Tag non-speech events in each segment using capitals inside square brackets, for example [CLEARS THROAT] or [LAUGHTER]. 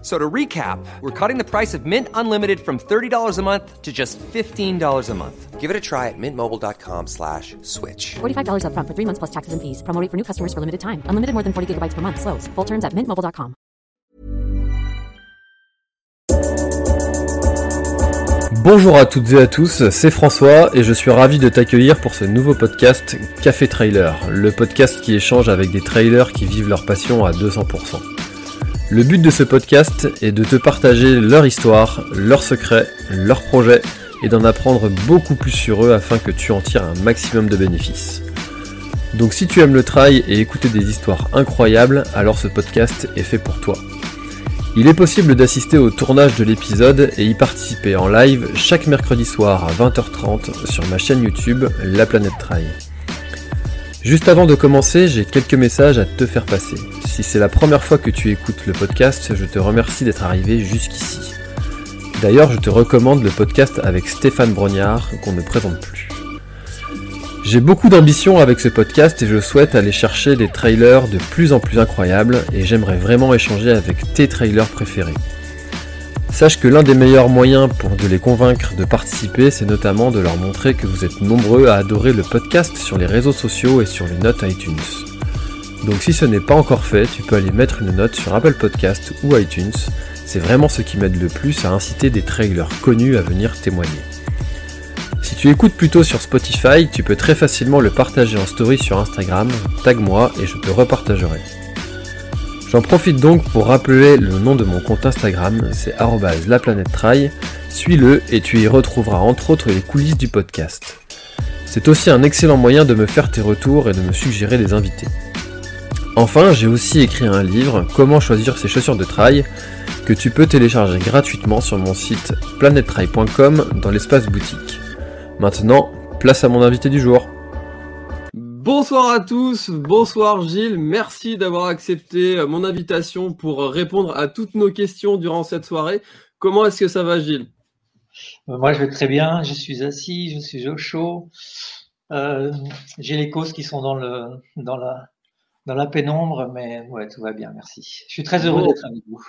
So to recap, we're cutting the price of Mint Unlimited from $30 a month to just $15 a month. Give it a try at mintmobile.com slash switch. $45 upfront for three months plus taxes and fees. Promo rate for new customers for limited time. Unlimited more than 40 gigabytes per month. Slows. Full terms at mintmobile.com. Bonjour à toutes et à tous, c'est François et je suis ravi de t'accueillir pour ce nouveau podcast Café Trailer, le podcast qui échange avec des trailers qui vivent leur passion à 200%. Le but de ce podcast est de te partager leur histoire, leurs secrets, leurs projets et d'en apprendre beaucoup plus sur eux afin que tu en tires un maximum de bénéfices. Donc si tu aimes le trail et écouter des histoires incroyables, alors ce podcast est fait pour toi. Il est possible d'assister au tournage de l'épisode et y participer en live chaque mercredi soir à 20h30 sur ma chaîne YouTube La Planète Trail. Juste avant de commencer, j'ai quelques messages à te faire passer. Si c'est la première fois que tu écoutes le podcast, je te remercie d'être arrivé jusqu'ici. D'ailleurs, je te recommande le podcast avec Stéphane Brognard qu'on ne présente plus. J'ai beaucoup d'ambition avec ce podcast et je souhaite aller chercher des trailers de plus en plus incroyables et j'aimerais vraiment échanger avec tes trailers préférés. Sache que l'un des meilleurs moyens pour de les convaincre de participer, c'est notamment de leur montrer que vous êtes nombreux à adorer le podcast sur les réseaux sociaux et sur les notes iTunes. Donc si ce n'est pas encore fait, tu peux aller mettre une note sur Apple Podcast ou iTunes. C'est vraiment ce qui m'aide le plus à inciter des trailers connus à venir témoigner. Si tu écoutes plutôt sur Spotify, tu peux très facilement le partager en story sur Instagram, tag moi et je te repartagerai. J'en profite donc pour rappeler le nom de mon compte Instagram, c'est @laplanètetrai. Suis-le et tu y retrouveras entre autres les coulisses du podcast. C'est aussi un excellent moyen de me faire tes retours et de me suggérer des invités. Enfin, j'ai aussi écrit un livre, Comment choisir ses chaussures de trail, que tu peux télécharger gratuitement sur mon site planettrail.com dans l'espace boutique. Maintenant, place à mon invité du jour. Bonsoir à tous, bonsoir Gilles, merci d'avoir accepté euh, mon invitation pour répondre à toutes nos questions durant cette soirée. Comment est-ce que ça va Gilles? Moi je vais très bien, je suis assis, je suis au chaud, euh, j'ai les causes qui sont dans, le, dans, la, dans la pénombre, mais ouais, tout va bien, merci. Je suis très heureux d'être avec vous.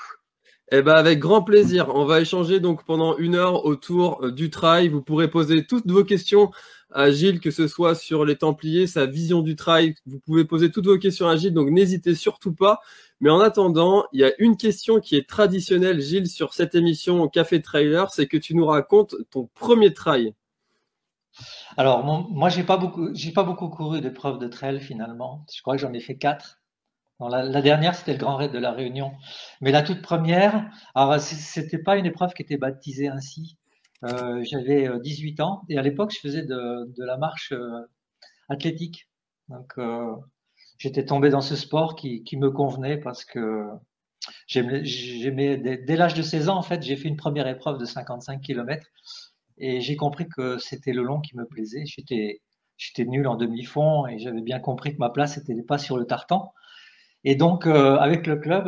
Eh ben avec grand plaisir. On va échanger donc pendant une heure autour euh, du trail. Vous pourrez poser toutes vos questions à Gilles, que ce soit sur les Templiers, sa vision du trail. Vous pouvez poser toutes vos questions à Gilles, donc n'hésitez surtout pas. Mais en attendant, il y a une question qui est traditionnelle, Gilles, sur cette émission Café Trailer, c'est que tu nous racontes ton premier trail. Alors moi, j'ai pas pas beaucoup couru d'épreuves de trail finalement. Je crois que j'en ai fait quatre la, dernière, c'était le Grand Raid de la Réunion. Mais la toute première, alors c'était pas une épreuve qui était baptisée ainsi. Euh, j'avais 18 euh, ans et à l'époque, je faisais de, la marche euh, athlétique. Donc, j'étais tombé dans ce sport qui, me convenait parce que j'aimais, dès, l'âge de 16 ans, en fait, j'ai fait une première épreuve de 55 km et j'ai compris que c'était le long qui me plaisait. J'étais, j'étais nul en demi-fond et j'avais bien compris que ma place n'était pas sur le tartan. Et donc, euh, avec le club,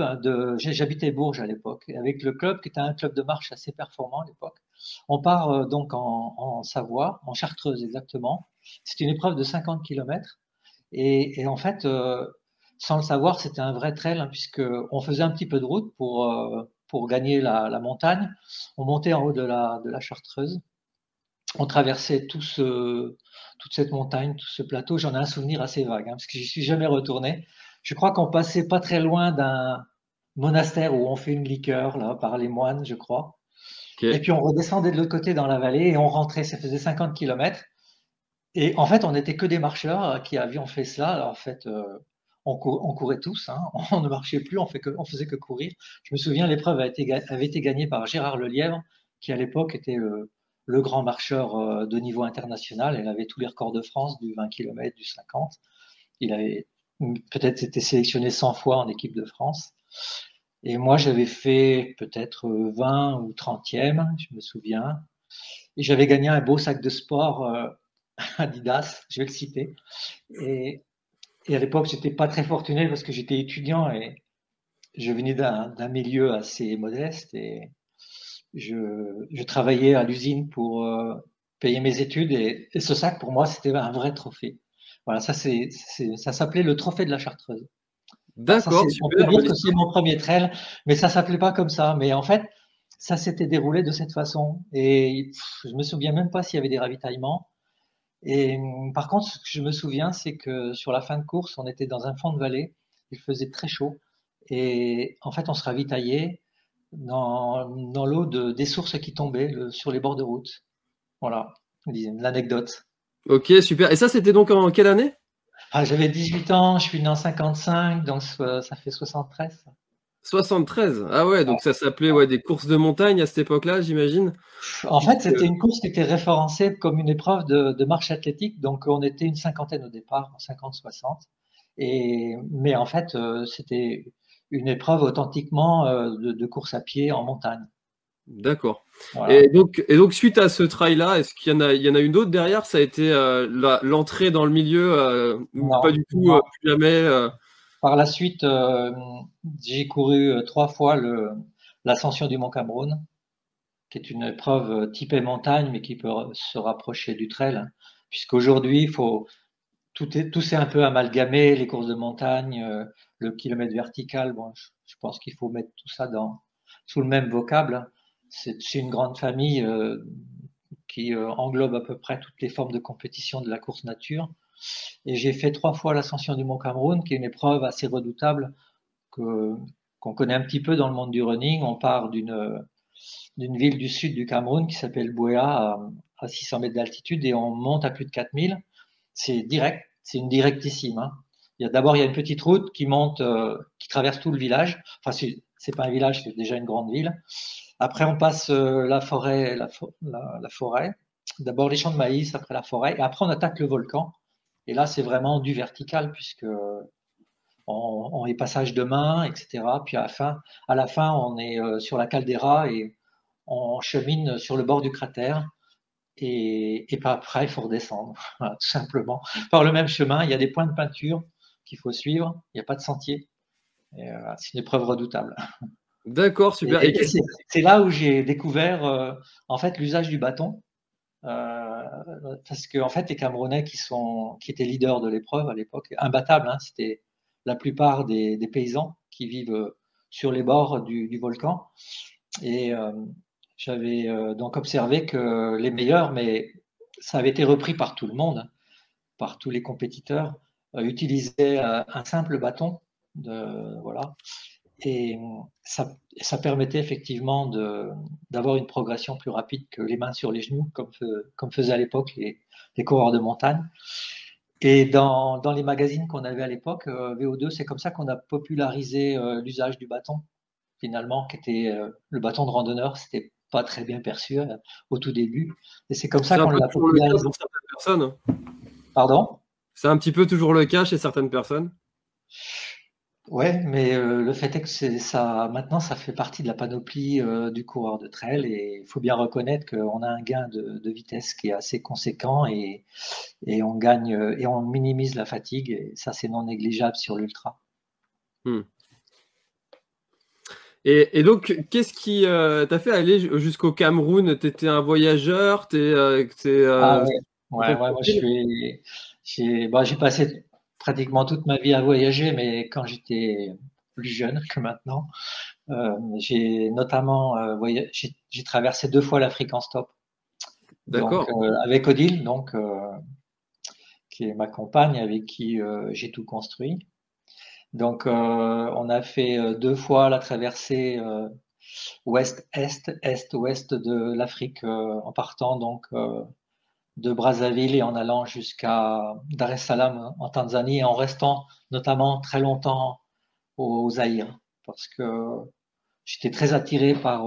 j'habitais Bourges à l'époque, avec le club qui était un club de marche assez performant à l'époque, on part euh, donc en, Savoie, en Chartreuse exactement. C'est une épreuve de 50 km. Et, en fait, euh, sans le savoir, c'était un vrai trail, hein, puisque on faisait un petit peu de route pour, pour gagner la, montagne. On montait en haut de la, Chartreuse. On traversait toute cette montagne, tout ce plateau. J'en ai un souvenir assez vague, hein, parce que j'y suis jamais retourné je crois qu'on passait pas très loin d'un monastère où on fait une liqueur, là, par les moines, je crois. Et puis on redescendait de l'autre côté dans la vallée et on rentrait, ça faisait 50 km. Et en fait, on n'était que des marcheurs qui avions fait cela. Alors, en fait, euh, on, courait tous, hein. [LAUGHS] on ne marchait plus, on, fait que, on faisait que courir. Je me souviens, l'épreuve avait été, gagnée par Gérard Lelièvre, qui à l'époque était le, le, grand marcheur euh, de niveau international. Il avait tous les records de France, du 20 km, du 50. Il avait peut-être été sélectionné 100 fois en équipe de France. Et moi, j'avais fait peut-être 20 ou 30e, je me souviens. Et j'avais gagné un beau sac de sport euh, [LAUGHS] Adidas, je vais le citer. Et, à l'époque, j'étais pas très fortuné parce que j'étais étudiant et je venais d'un milieu assez modeste et je, travaillais à l'usine pour euh, payer mes études et, ce sac pour moi c'était un vrai trophée. Voilà, ça c'est ça s'appelait le trophée de la Chartreuse. D'accord. On peut dire que c'est mon premier trail, mais ça s'appelait pas comme ça. Mais en fait, ça s'était déroulé de cette façon et je me souviens même pas s'il y avait des ravitaillements. Et par contre, ce que je me souviens, c'est que sur la fin de course, on était dans un fond de vallée, il faisait très chaud et en fait, on se ravitaillait dans, dans l'eau de, des sources qui tombaient le, sur les bords de route. Voilà, l'anecdote. Ok, super. Et ça, c'était donc en quelle année? Ah, J'avais 18 ans, je suis né en 55, donc ça fait 73. 73 Ah ouais, donc ça s'appelait ouais, des courses de montagne à cette époque-là, j'imagine En fait, c'était une course qui était référencée comme une épreuve de, de, marche athlétique, donc on était une cinquantaine au départ, en 50-60. Et, mais en fait, euh, c'était une épreuve authentiquement euh, de, de, course à pied en montagne. D'accord. Voilà. Et, donc, et donc, suite à ce trail-là, est-ce qu'il y en a, il y en a une autre derrière? Ça a été euh, l'entrée dans le milieu euh, non, Pas du tout, euh, plus jamais Par la suite, j'ai couru trois fois l'ascension du Mont Cameroun, qui est une épreuve typée montagne, mais qui peut se rapprocher du trail, puisqu'aujourd'hui, il faut tout est tout s'est un peu amalgamé, les courses de montagne, euh, le kilomètre vertical. Bon, je, je pense qu'il faut mettre tout ça dans sous le même vocable. C'est une grande famille euh, qui euh, englobe à peu près toutes les formes de compétition de la course nature. Et j'ai fait trois fois l'ascension du Mont Cameroun, qui est une épreuve assez redoutable qu'on connaît un petit peu dans le monde du running. On part d'une ville du sud du Cameroun qui s'appelle Bouéa à, à 600 mètres d'altitude et on monte à plus de 4000 c'est direct, c'est une directissime. Hein. Il y a d'abord il y a une petite route qui monte, euh, qui traverse tout le village. Enfin, c'est pas un village, c'est déjà une grande ville. Après, on passe euh, la forêt. D'abord les champs de maïs, après la forêt, et après on attaque le volcan. Et là, c'est vraiment du vertical puisque on, est passage de main, etc. Puis à la fin, à la fin, on est euh, sur la caldeira et on chemine sur le bord du cratère et, et pas après, il faut redescendre, [LAUGHS] tout simplement. Par le même chemin, il y a des points de peinture qu'il faut suivre, il n'y a pas de sentier. Euh, c'est une épreuve redoutable. [LAUGHS] D'accord, super. Et, et c'est là où j'ai découvert euh, en fait l'usage du bâton. Euh, parce que en fait les Camerounais qui sont qui étaient leaders de l'épreuve à l'époque imbattables hein, c'était la plupart des, des, paysans qui vivent sur les bords du, du volcan et euh, j'avais euh, donc observé que les meilleurs, mais ça avait été repris par tout le monde, par tous les compétiteurs, euh, utilisaient euh, un simple bâton, de, voilà, et ça, ça permettait effectivement d'avoir une progression plus rapide que les mains sur les genoux, comme, comme faisaient à l'époque les, les, coureurs de montagne. Et dans, dans les magazines qu'on avait à l'époque, VO2, c'est comme ça qu'on a popularisé l'usage du bâton, finalement, qui était le bâton de randonneur, c'était pas très bien perçu euh, au tout début. Et c'est comme ça qu'on l'a popularisé. Pour certaines personnes. Pardon? C'est un petit peu toujours le cas chez certaines personnes? Ouais, mais euh, le fait est que c'est ça. Maintenant, ça fait partie de la panoplie euh, du coureur de trail et il faut bien reconnaître qu'on a un gain de, de, vitesse qui est assez conséquent et, et on gagne et on minimise la fatigue et ça c'est non négligeable sur l'ultra. Hmm. Et, et, donc, qu'est-ce qui euh, t'a fait aller jusqu'au Cameroun? T'étais un voyageur T'es, ah ouais, ouais, ouais moi je suis, j'ai, bah, j'ai passé pratiquement toute ma vie à voyager, mais quand j'étais plus jeune que maintenant, euh, j'ai notamment euh, j'ai traversé deux fois l'Afrique en stop. D'accord. Euh, avec Odile, donc qui est ma compagne, avec qui j'ai tout construit. Donc, on a fait deux fois la traversée ouest-est, est-ouest de l'Afrique en partant donc de Brazzaville et en allant jusqu'à Dar es Salaam en Tanzanie et en restant notamment très longtemps au Zaïre parce que j'étais très attiré par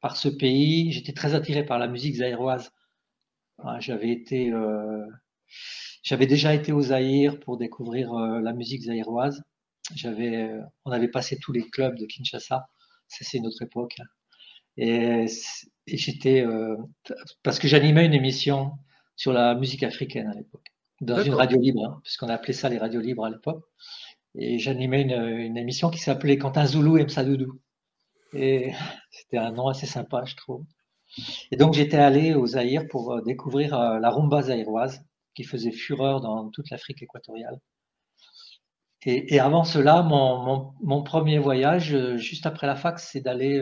par ce pays, j'étais très attiré par la musique zaïroise. J'avais été euh, j'avais déjà été au Zaïre pour découvrir euh, la musique zaïroise j'avais, on avait passé tous les clubs de Kinshasa. C'est une autre époque. Hein. Et, j'étais, parce que j'animais une émission sur la musique africaine à l'époque, dans une radio libre, hein, puisqu'on appelait ça les radios libres à l'époque. Et j'animais une, émission qui s'appelait Quand un Zoulou aime sa doudou. Et [LAUGHS] c'était un nom assez sympa, je trouve. Et donc j'étais allé au Zaïre pour euh, découvrir euh, la rumba zaïroise qui faisait fureur dans toute l'Afrique équatoriale. Et, avant cela, mon, premier voyage, euh, juste après la fac, c'est d'aller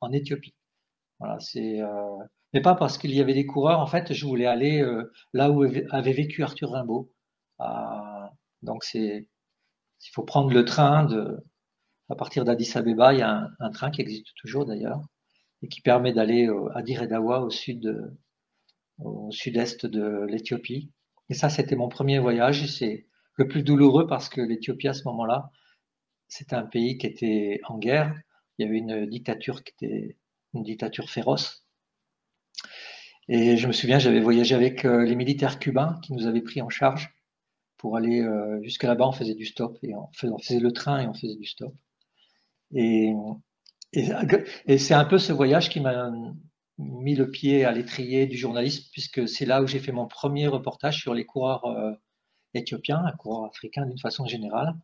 en Éthiopie. Voilà, c'est mais pas parce qu'il y avait des coureurs. En fait, je voulais aller là où avait vécu Arthur Rimbaud. Ah, donc c'est, il faut prendre le train de, à partir d'Addis Abeba. Il y a un train qui existe toujours d'ailleurs et qui permet d'aller à Diredawa au sud, au sud-est de l'Éthiopie. Et ça, c'était mon premier voyage. C'est le plus douloureux parce que l'Éthiopie à ce moment-là, c'était un pays qui était en guerre. Il y avait une dictature qui était une dictature féroce. Et je me souviens, j'avais voyagé avec euh, les militaires cubains qui nous avaient pris en charge pour aller euh, jusqu'à là-bas. On faisait du stop et on faisait le train et on faisait du stop. Et c'est un peu ce voyage qui m'a mis le pied à l'étrier du journalisme, puisque c'est là où j'ai fait mon premier reportage sur les coureurs euh, éthiopiens, un coureur africain d'une façon générale.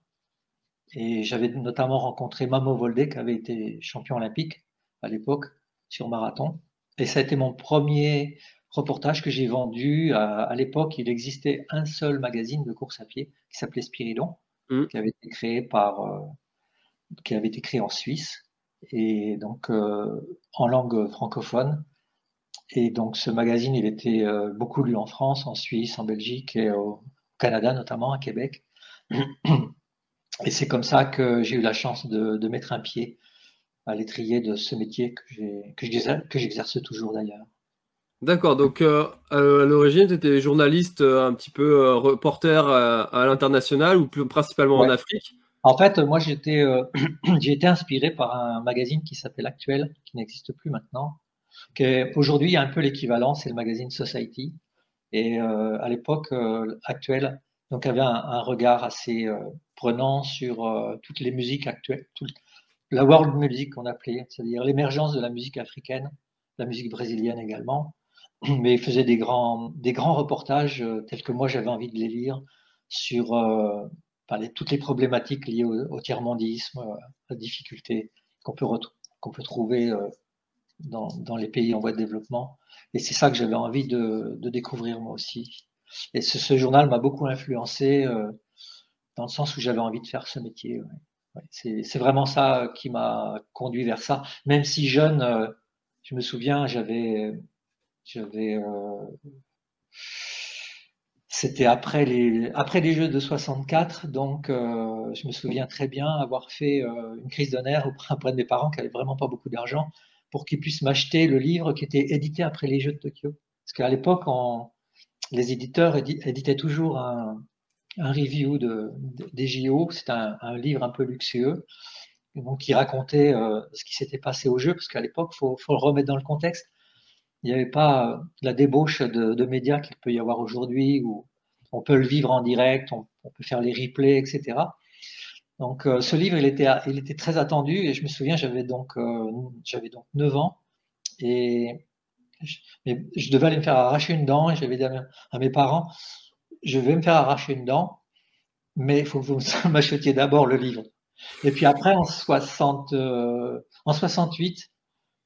Et j'avais notamment rencontré Mamo Volde, qui avait été champion olympique à l'époque sur marathon. Et ça a été mon premier reportage que j'ai vendu. À, l'époque, il existait un seul magazine de course à pied qui s'appelait Spiridon, mmh. qui avait été créé par, euh, qui avait été créé en Suisse et donc euh, en langue francophone. Et donc ce magazine, il était euh, beaucoup lu en France, en Suisse, en Belgique et au Canada notamment, à Québec. [CLEARS THROAT] Et c'est comme ça que j'ai eu la chance de, mettre un pied à l'étrier de ce métier que j'exerce toujours d'ailleurs. D'accord, donc euh, à l'origine, tu étais journaliste, un petit peu reporter à l'international ou plus principalement en Afrique? En fait, moi, j'étais, euh, [CLEARS THROAT] j'ai été inspiré par un magazine qui s'appelle Actuel, qui n'existe plus maintenant. Aujourd'hui, il y a un peu l'équivalent, c'est le magazine Society. Et euh, à l'époque, euh, Actuel donc avait un, regard assez prenant sur toutes les musiques actuelles, la world music qu'on appelait, c'est-à-dire l'émergence de la musique africaine, la musique brésilienne également. [CLEARS THROAT] Mais il faisait des grands, des grands reportages tels que moi j'avais envie de les lire sur toutes les problématiques liées au, tiers-mondisme, euh, la difficulté qu'on peut, qu'on peut trouver euh, dans, dans, les pays en voie de développement. Et c'est ça que j'avais envie de, de, découvrir moi aussi. Et ce, journal m'a beaucoup influencé euh, dans le sens où j'avais envie de faire ce métier. C'est vraiment ça qui m'a conduit vers ça. Même si jeune, je me souviens, j'avais j'avais c'était après les, après les Jeux de 64, donc euh, je me souviens très bien avoir fait euh, une crise d'honneur auprès de mes parents qui n'avaient vraiment pas beaucoup d'argent pour qu'ils puissent m'acheter le livre qui était édité après les Jeux de Tokyo. Parce qu'à l'époque, les éditeurs éditaient toujours un, un review de, des JO, c'est un, livre un peu luxueux, donc qui racontait euh, ce qui s'était passé au jeu, parce qu'à l'époque, il faut, le remettre dans le contexte. Il n'y avait pas la débauche de, médias qu'il peut y avoir aujourd'hui où on peut le vivre en direct, on, peut faire les replays, etc. Donc euh, ce livre, il était, très attendu et je me souviens, j'avais donc, euh, j'avais donc 9 ans et je, je, devais aller me faire arracher une dent et j'avais dit à mes parents, je vais me faire arracher une dent, mais il faut que vous [LAUGHS] m'achetiez d'abord le livre. Et puis après, en, 60, euh, 68,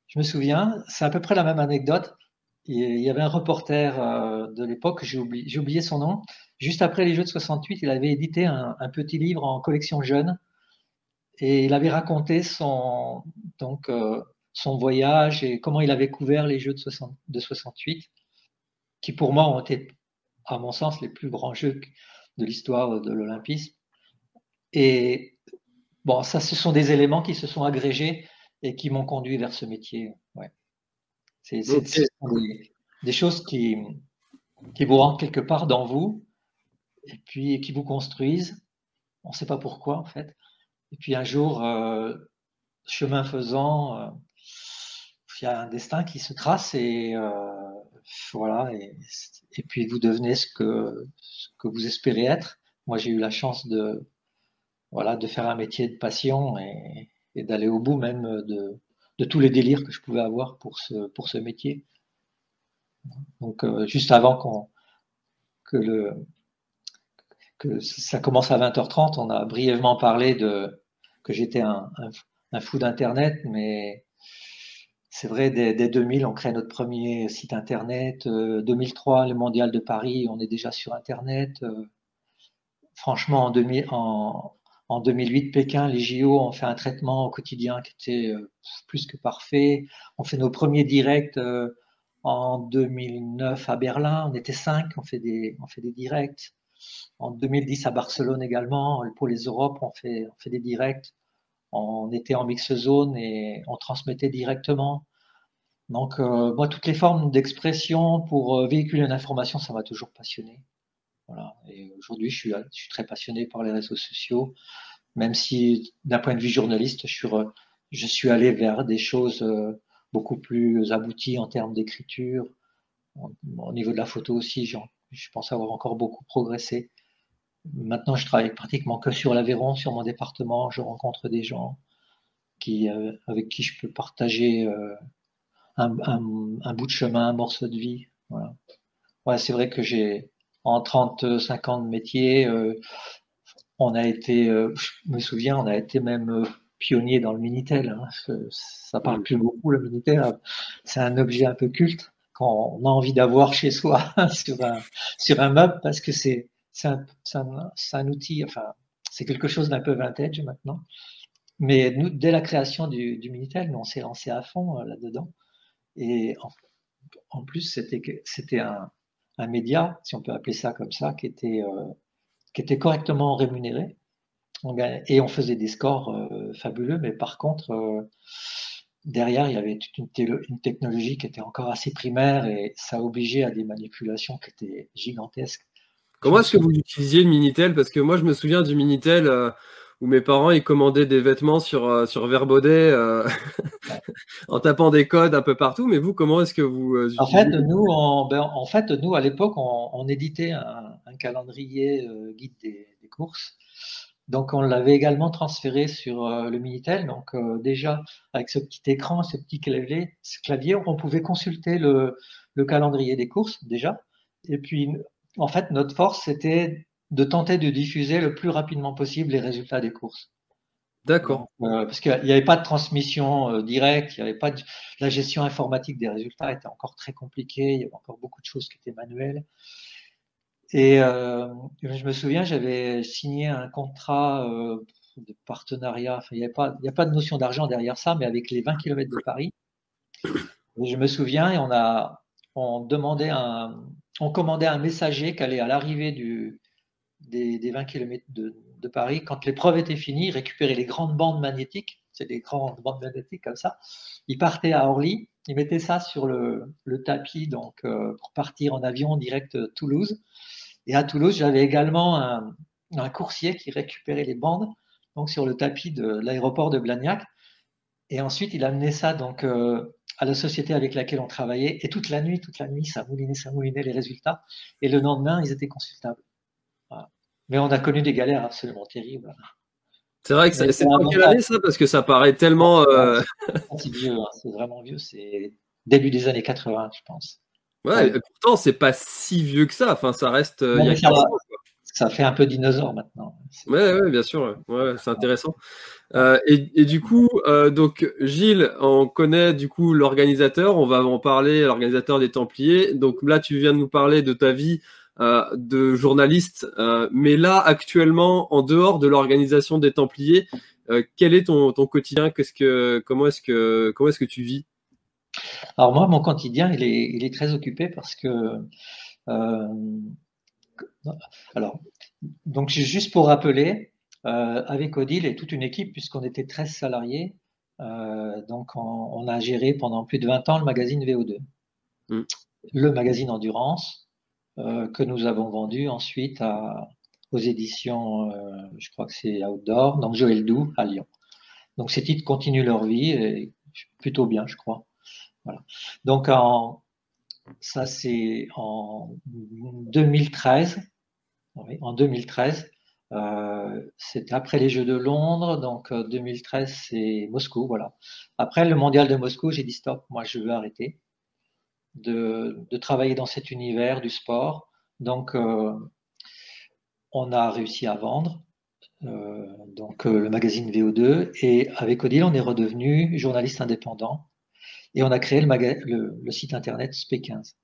je me souviens, c'est à peu près la même anecdote. Il y avait un reporter euh, de l'époque, j'ai oublié, son nom. Juste après les Jeux de 68, il avait édité un, petit livre en collection jeune et il avait raconté son, donc, euh, son voyage et comment il avait couvert les Jeux de, 60, de 68, qui pour moi ont été, à mon sens, les plus grands Jeux de l'histoire de l'Olympisme. Et bon, ça, ce sont des éléments qui se sont agrégés et qui m'ont conduit vers ce métier. Ouais. C'est des, choses qui, qui vous rentrent quelque part dans vous et puis qui vous construisent. On ne sait pas pourquoi en fait. Et puis un jour, euh, chemin faisant, euh, il y a un destin qui se trace et euh, voilà. Et, puis vous devenez ce que, vous espérez être. Moi, j'ai eu la chance de, voilà, de faire un métier de passion et, d'aller au bout même de, de, tous les délires que je pouvais avoir pour ce, pour ce métier. Donc, euh, juste avant qu'on, que, le, que ça commence à 20h30, on a brièvement parlé de que j'étais un, un, fou d'Internet, mais c'est vrai, dès, 2000, on crée notre premier site Internet. 2003, euh, le Mondial de Paris, on est déjà sur Internet. Euh, franchement, en, 2000, en, en 2008, Pékin, les JO, on fait un traitement au quotidien qui était euh, plus que parfait. On fait nos premiers directs en 2009 à Berlin. On était cinq, on fait des, directs. En 2010 à Barcelone également, pour les Europes, on fait des directs on était en mix zone et on transmettait directement. Donc, euh, moi, toutes les formes d'expression pour euh, véhiculer une information, ça m'a toujours passionné. Voilà. Et aujourd'hui, je suis, très passionné par les réseaux sociaux, même si, d'un point de vue journaliste, je suis, je suis allé vers des choses euh, beaucoup plus abouties en termes d'écriture. Au niveau de la photo aussi, je pense avoir encore beaucoup progressé. Maintenant, je travaille pratiquement que sur l'Aveyron, sur mon département. Je rencontre des gens euh, avec qui je peux partager euh, un, bout de chemin, un morceau de vie. Ouais, c'est vrai que j'ai en 35 ans de métier, euh, on a été, je me souviens, on a été même pionnier dans le Minitel. Hein, ça parle plus beaucoup le Minitel. C'est un objet un peu culte qu'on a envie d'avoir chez soi [LAUGHS] sur un, sur un meuble parce que c'est c'est un, outil, enfin, c'est quelque chose d'un peu vintage maintenant. Mais nous, dès la création du, du Minitel, nous, on s'est lancé à fond euh, là-dedans. Et en, plus, c'était, un, média, si on peut appeler ça comme ça, qui était, euh, correctement rémunéré. Et on faisait des scores euh, fabuleux, mais par contre, derrière, il y avait toute une, technologie qui était encore assez primaire et ça obligeait à des manipulations qui étaient gigantesques. Comment est-ce que vous utilisiez le Minitel? Parce que moi, je me souviens du Minitel euh, où mes parents ils commandaient des vêtements sur, euh, sur Verbaudet euh, [LAUGHS] en tapant des codes un peu partout. Mais vous, comment est-ce que vous En fait, nous, ben, en fait, nous à l'époque, on, éditait un, calendrier guide des, courses. Donc, on l'avait également transféré sur le Minitel. Donc, déjà, avec ce petit écran, ce petit clavier, ce clavier on pouvait consulter le, le calendrier des courses déjà. Et puis, en fait, notre force, c'était de tenter de diffuser le plus rapidement possible les résultats des courses. D'accord. Euh, parce qu'il n'y avait pas de transmission euh, directe, il n'y avait pas de... la gestion informatique des résultats était encore très compliquée, il y avait encore beaucoup de choses qui étaient manuelles. Et euh, je me souviens, j'avais signé un contrat de partenariat. Enfin, il n'y a pas, il a pas de notion d'argent derrière ça, mais avec les 20 km de Paris. Et je me souviens, et on a, on demandait un, on commandait un messager qui allait à l'arrivée des, 20 km de, Paris, quand l'épreuve était finie, récupérer les grandes bandes magnétiques, c'est des grandes bandes magnétiques comme ça, il partait à Orly, il mettait ça sur le, tapis donc euh, pour partir en avion direct Toulouse. Et à Toulouse, j'avais également un, coursier qui récupérait les bandes donc sur le tapis de l'aéroport de Blagnac. Et ensuite, il amenait ça donc euh, à la société avec laquelle on travaillait. Et toute la nuit, toute la nuit, ça moulinait, ça moulinait les résultats. Et le lendemain, ils étaient consultables. Mais on a connu des galères absolument terribles. C'est vrai que c'est dans quelle année ça Parce que ça paraît tellement. Euh, c'est vieux, hein. c'est vraiment vieux. C'est début des années 80, je pense. Ouais, pourtant, c'est pas si vieux que ça. Enfin, ça reste. Euh, il y a ça fait un peu dinosaure maintenant. Oui, ouais, bien sûr. Ouais, c'est intéressant. Euh, et, du coup, euh, donc Gilles, on connaît du coup l'organisateur. On va en parler, l'organisateur des Templiers. Donc là, tu viens de nous parler de ta vie euh, de journaliste. mais là, actuellement, en dehors de l'organisation des Templiers, quel est ton, ton quotidien? Qu'est-ce que, comment est-ce que, comment est-ce que tu vis? Alors moi, mon quotidien, il est, il est très occupé parce que alors, donc juste pour rappeler, euh, avec Odile et toute une équipe, puisqu'on était 13 salariés, euh, donc on, a géré pendant plus de 20 ans le magazine VO2, mm. le magazine Endurance, euh, que nous avons vendu ensuite aux éditions, je crois que c'est Outdoor, donc Joël Doux à Lyon. Donc ces titres continuent leur vie et plutôt bien, je crois. Voilà. Donc en, ça, c'est en 2013. en 2013, C'était après les Jeux de Londres, donc 2013 c'est Moscou, voilà. Après le mondial de Moscou, j'ai dit stop, moi je veux arrêter de, travailler dans cet univers du sport. Donc on a réussi à vendre euh, donc euh, le magazine VO2 et avec Odile on est redevenu journaliste indépendant et on a créé le, site internet SP15.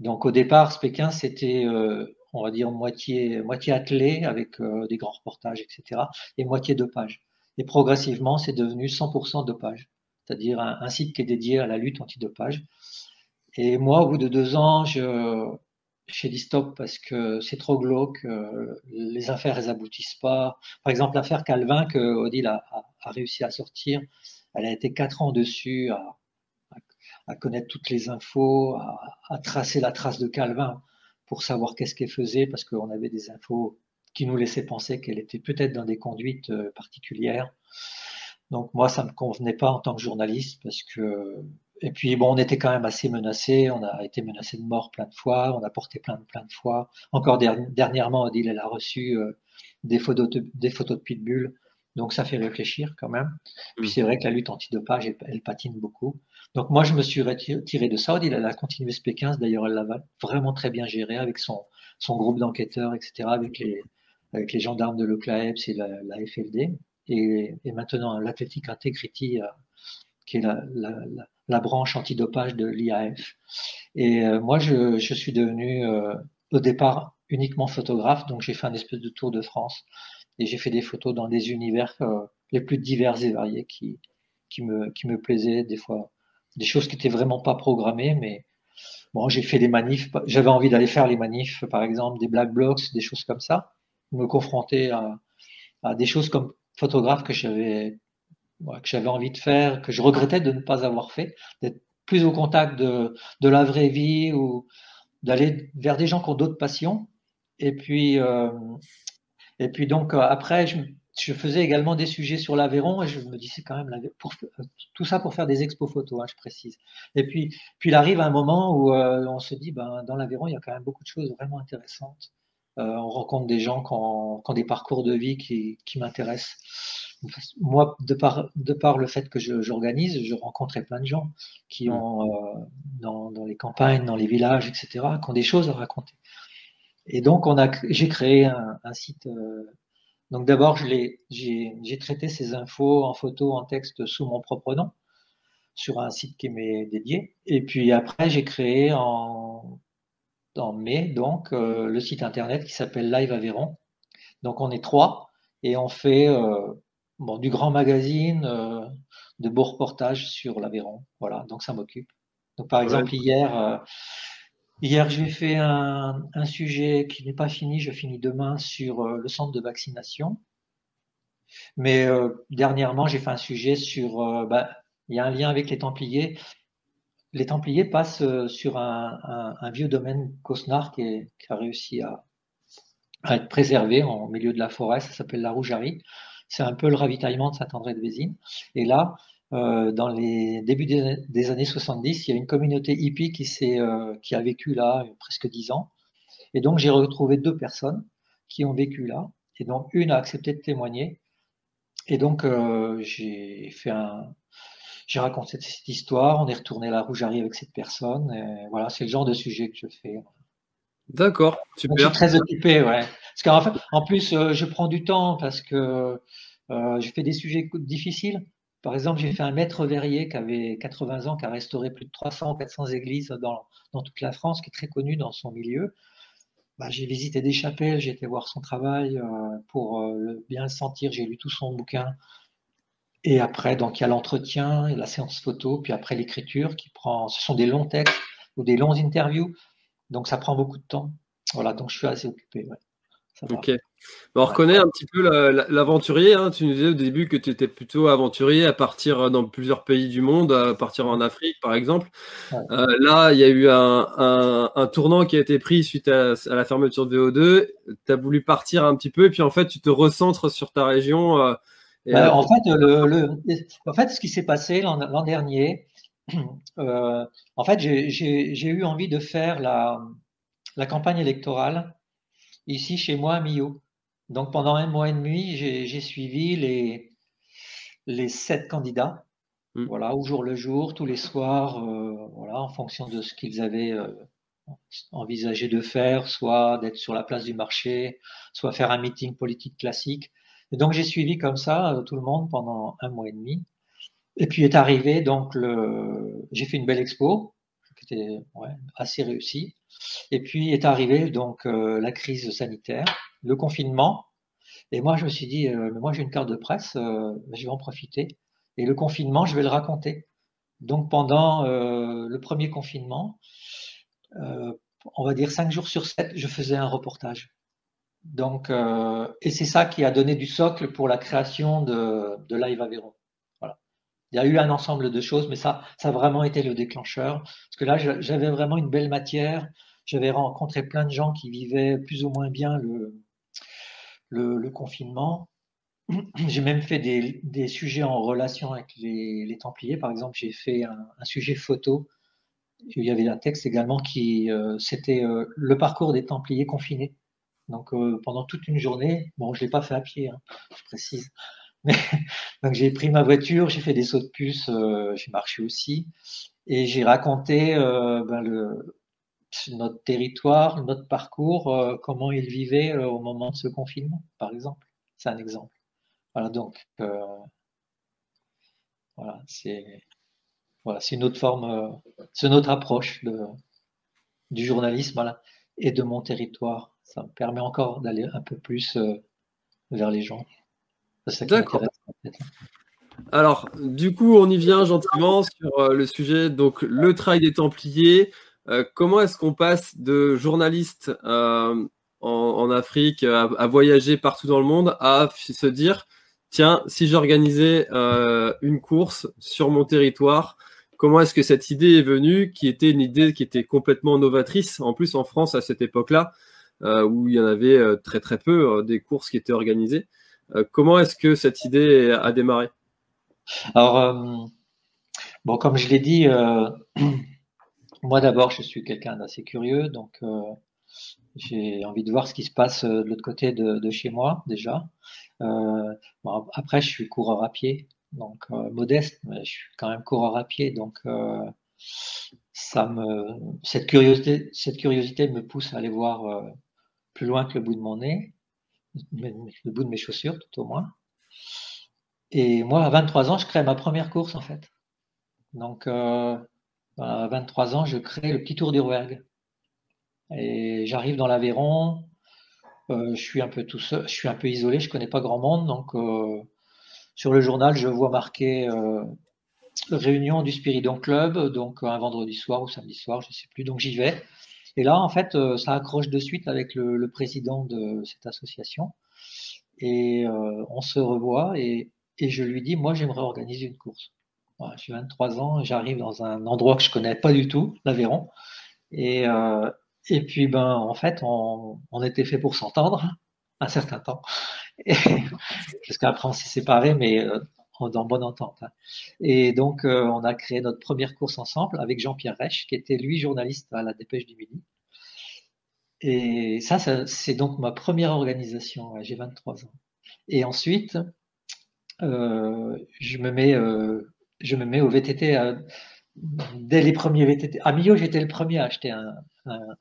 Donc au départ SP15 c'était euh, on va dire moitié moitié attelé avec des grands reportages etc et moitié de pages et progressivement c'est devenu 100% de pages c'est-à-dire un, site qui est dédié à la lutte anti-dopage et moi au bout de deux ans je chez dit stop parce que c'est trop glauque, euh, les affaires elles aboutissent pas. Par exemple, l'affaire Calvin que Odile a, réussi à sortir, elle a été quatre ans dessus à connaître toutes les infos, à, tracer la trace de Calvin pour savoir qu'est-ce qu'elle faisait parce qu'on avait des infos qui nous laissaient penser qu'elle était peut-être dans des conduites euh, particulières. Donc moi, ça me convenait pas en tant que journaliste parce que et puis bon, on était quand même assez menacé. On a été menacé de mort plein de fois. On a porté plein de plein de fois. Encore dernièrement, Odile, elle a reçu euh, des photos de, des photos de pitbull. Donc ça fait réfléchir quand même. Puis c'est vrai que la lutte antidopage, elle, elle patine beaucoup. Donc moi, je me suis retiré de ça. Elle a continué ce P15. D'ailleurs, elle l'a vraiment très bien géré avec son, son groupe d'enquêteurs, etc., avec les, avec les gendarmes de l'OCLAEPS et la, la FLD. Et, et maintenant, l'Athletic Integrity, euh, qui est la, la, la branche antidopage de l'IAF. Et euh, moi, je, je, suis devenu euh, au départ uniquement photographe, donc j'ai fait un espèce de tour de France et j'ai fait des photos dans des univers euh, les plus divers et variés qui, qui, me, qui me plaisaient, des fois des choses qui étaient vraiment pas programmées, mais bon, j'ai fait des manifs, j'avais envie d'aller faire les manifs, par exemple des black blocs, des choses comme ça, me confronter à, à des choses comme photographe que j'avais que j'avais envie de faire, que je regrettais de ne pas avoir fait, d'être plus au contact de, de la vraie vie ou d'aller vers des gens qui ont d'autres passions. Et puis, euh, et puis donc euh, après, je, je, faisais également des sujets sur l'Aveyron et je me disais quand même pour, tout ça pour faire des expos photos, hein, je précise. Et puis, puis il arrive un moment où euh, on se dit, ben, dans l'Aveyron, il y a quand même beaucoup de choses vraiment intéressantes. Euh, on rencontre des gens qui ont, qui ont, des parcours de vie qui, qui m'intéressent moi, de par, de par le fait que j'organise, je, rencontrais plein de gens qui mm. ont, euh, dans, dans, les campagnes, dans les villages, etc., qui ont des choses à raconter. Et donc, on a, j'ai créé un, un site. Euh, donc, d'abord, j'ai traité ces infos en photo, en texte sous mon propre nom, sur un site qui m'est dédié. Et puis après, j'ai créé en, en mai, donc, euh, le site internet qui s'appelle Live Aveyron. Donc, on est trois et on fait euh, bon, du grand magazine, euh, de beaux reportages sur l'Aveyron. Voilà, donc ça m'occupe. Donc par exemple hier, euh, hier j'ai fait un, sujet qui n'est pas fini, je finis demain sur euh, le centre de vaccination. Mais dernièrement, j'ai fait un sujet sur, bah, il y a un lien avec les Templiers. Les Templiers passent sur un, vieux domaine Cosnar qui, a réussi à, être préservé en milieu de la forêt. Ça s'appelle la Rougerie. C'est un peu le ravitaillement de Saint-André-de-Vésine. Et là, euh, dans les débuts des, années 70, il y a une communauté hippie qui, euh, qui a vécu là presque dix ans. Et donc, j'ai retrouvé deux personnes qui ont vécu là. Et donc, une a accepté de témoigner. Et donc, euh, j'ai fait un, j'ai raconté cette histoire. On est retourné à la Rougerie avec cette personne. Et voilà, c'est le genre de sujet que je fais. D'accord, super. je suis très occupé, ouais. Parce qu'en fait, en plus, euh, je prends du temps parce que euh, je fais des sujets difficiles. Par exemple, j'ai fait un maître verrier qui avait 80 ans, qui a restauré plus de 300 ou 400 églises dans, dans toute la France, qui est très connu dans son milieu. Bah, j'ai visité des chapelles, j'ai été voir son travail euh, pour euh, bien le sentir. J'ai lu tout son bouquin. Et après, donc, il y a l'entretien et la séance photo, puis après l'écriture qui prend. Ce sont des longs textes ou des longs interviews. Donc ça prend beaucoup de temps. Voilà, donc je suis assez occupé. Ok. on reconnaît un petit peu l'aventurier. Hein. Tu nous disais au début que tu étais plutôt aventurier à partir dans plusieurs pays du monde, à partir en Afrique par exemple. Euh, là, il y a eu un, un, tournant qui a été pris suite à, la fermeture de VO2. Tu as voulu partir un petit peu et puis en fait, tu te recentres sur ta région. Euh, euh, en, fait, le, le, en fait, ce qui s'est passé l'an dernier, [CLEARS THROAT] euh, en fait, j'ai eu envie de faire la, la, campagne électorale ici chez moi à Millau. Donc pendant un mois et demi, j'ai suivi les, les sept candidats, mm. voilà, au jour le jour, tous les soirs, euh, voilà, en fonction de ce qu'ils avaient euh, envisagé de faire, soit d'être sur la place du marché, soit faire un meeting politique classique. Et donc j'ai suivi comme ça euh, tout le monde pendant un mois et demi. Et puis est arrivé donc le, j'ai fait une belle expo qui était assez réussie. Et puis est arrivé donc la crise sanitaire, le confinement. Et moi, je me suis dit, euh, moi, j'ai une carte de presse, euh, je vais en profiter. Et le confinement, je vais le raconter. Donc, pendant euh, le premier confinement, on va dire cinq jours sur sept, je faisais un reportage. Donc, et c'est ça qui a donné du socle pour la création de, de Live Aveyron. Voilà. Il y a eu un ensemble de choses, mais ça, ça a vraiment été le déclencheur. Parce que là, j'avais vraiment une belle matière. J'avais rencontré plein de gens qui vivaient plus ou moins bien le, confinement. J'ai même fait des, sujets en relation avec les, Templiers. Par exemple, j'ai fait un, sujet photo. Il y avait un texte également qui, euh, c'était euh, le parcours des Templiers confinés. Donc euh, pendant toute une journée, bon, je l'ai pas fait à pied, hein, je précise. Mais, donc j'ai pris ma voiture, j'ai fait des sauts de puce, j'ai marché aussi, et j'ai raconté ben, le, notre territoire, notre parcours, euh, comment ils vivaient euh, au moment de ce confinement, par exemple. C'est un exemple. Voilà, donc, euh, voilà, c'est voilà, une autre forme, c'est une autre approche de, du journalisme voilà, et de mon territoire. Ça me permet encore d'aller un peu plus vers les gens. D'accord. Alors, du coup, on y vient gentiment sur le sujet, donc le travail des Templiers. Euh, comment est-ce qu'on passe de journaliste euh, en, Afrique à, voyager partout dans le monde à se dire tiens, si j'organisais euh, une course sur mon territoire, comment est-ce que cette idée est venue, qui était une idée qui était complètement novatrice, en plus en France à cette époque-là, où il y en avait très très peu des courses qui étaient organisées. comment est-ce que cette idée a démarré? Alors, bon, comme je l'ai dit, [CLEARS THROAT] moi d'abord, je suis quelqu'un d'assez curieux, donc euh, j'ai envie de voir ce qui se passe euh, de l'autre côté de, chez moi déjà. Euh, après, je suis coureur à pied, donc modeste, mais je suis quand même coureur à pied, donc ça me, cette curiosité, cette curiosité me pousse à aller voir plus loin que le bout de mon nez, le bout de mes chaussures tout au moins. Et moi, à 23 ans, je crée ma première course en fait. Donc, à 23 ans, je crée le petit tour du Rouergue. Et j'arrive dans l'Aveyron, euh, je suis un peu tout seul, je suis un peu isolé, je connais pas grand monde, donc euh, sur le journal, je vois marqué euh, réunion du Spiridon Club, donc un vendredi soir ou samedi soir, je sais plus, donc j'y vais. Et là, en fait, ça accroche de suite avec le, président de cette association, et on se revoit, et je lui dis, moi, j'aimerais organiser une course j'ai 23 ans, j'arrive dans un endroit que je connais pas du tout, l'Aveyron. Et, euh, et puis, ben, en fait, on, on était fait pour s'entendre un certain temps. [LAUGHS] Jusqu'après, on s'est séparés, mais euh, dans bonne entente. Hein. Et donc, euh, on a créé notre première course ensemble avec Jean-Pierre Reich, qui était lui journaliste à la Dépêche du Midi. Et ça, c'est donc ma première organisation. J'ai 23 ans. Et ensuite, je me mets je me mets au VTT euh, dès les premiers VTT. À Millau, j'étais le premier à acheter un,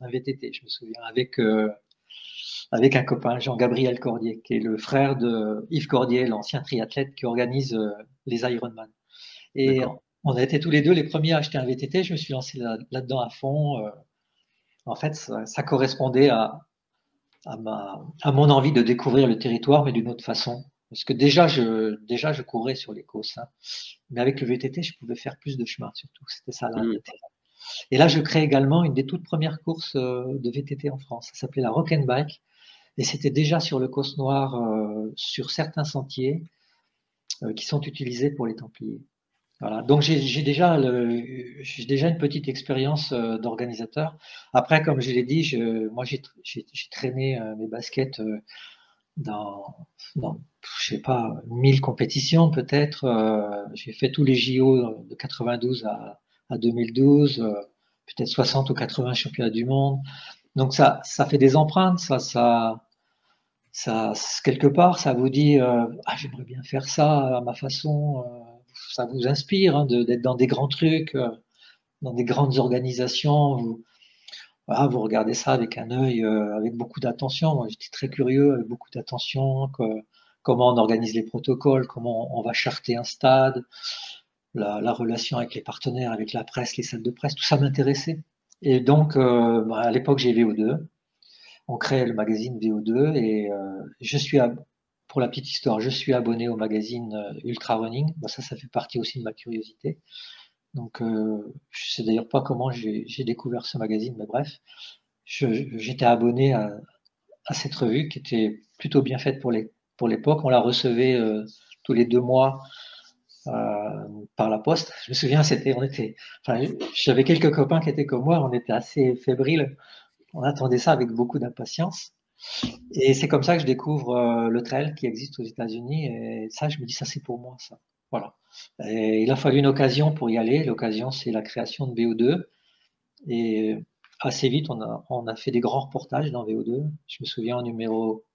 VTT, je me souviens, avec, euh, avec un copain, Jean-Gabriel Cordier, qui est le frère de Yves Cordier, l'ancien triathlète qui organise euh, les Ironman. Et on a été tous les deux les premiers à acheter un VTT. Je me suis lancé là-dedans à fond. en fait, ça, correspondait à, à, ma, à mon envie de découvrir le territoire, mais d'une autre façon. Parce que déjà, je, déjà, je courais sur les côtes. Hein. Mais avec le VTT, je pouvais faire plus de chemin, surtout. C'était ça l'intérêt. Et là, je crée également une des toutes premières courses euh, de VTT en France. Ça s'appelait la Rock and Bike. Et c'était déjà sur le Côte Noir, euh, sur certains sentiers euh, qui sont utilisés pour les Templiers. Voilà. Donc j'ai déjà, j'ai déjà une petite expérience d'organisateur. Après, comme je l'ai dit, je, moi j'ai traîné mes baskets dans, dans je sais pas, 1000 compétitions peut-être. Euh, j'ai fait tous les JO de 92 à, à 2012, euh, peut-être 60 ou 80 championnats du monde. Donc ça, ça fait des empreintes, ça, ça, quelque part, ça vous dit, euh, ah, j'aimerais bien faire ça à ma façon. Ça vous inspire hein, d'être dans des grands trucs, dans des grandes organisations. Vous regardez ça avec un œil, avec beaucoup d'attention. Moi, j'étais très curieux, avec beaucoup d'attention. comment on organise les protocoles, comment on va charter un stade, la, relation avec les partenaires, avec la presse, les salles de presse, tout ça m'intéressait. Et donc, bah, à l'époque, j'ai VO2 on crée le magazine VO2 et euh, je suis, pour la petite histoire, je suis abonné au magazine euh, Ultra Running. ça, ça fait partie aussi de ma curiosité. Donc, euh, je sais d'ailleurs pas comment j'ai découvert ce magazine, mais bref, j'étais abonné à, cette revue qui était plutôt bien faite pour l'époque. On la recevait tous les deux mois par la poste. Je me souviens, c'était, on était, j'avais quelques copains qui étaient comme moi, on était assez fébriles on attendait ça avec beaucoup d'impatience. Et c'est comme ça que je découvre euh, le trail qui existe aux États-Unis. Et ça, je me dis, ça, c'est pour moi, ça. Voilà. Il a fallu une occasion pour y aller. L'occasion, c'est la création de VO2. Et assez vite, on a, fait des grands reportages dans VO2. Je me souviens au numéro,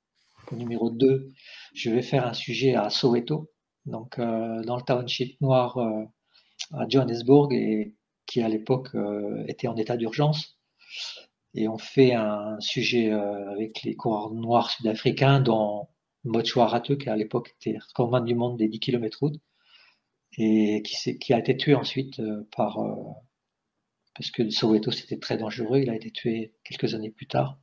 numéro 2, je vais faire un sujet à Soweto, donc euh, dans le township noir euh, à Johannesburg, et qui à l'époque était en état d'urgence et on fait un sujet euh, avec les coureurs noirs sud-africains dont Mochua Rateux, qui à l'époque était recordman du monde des 10 km route et qui, a été tué ensuite euh, par euh, parce que Soweto c'était très dangereux, il a été tué quelques années plus tard.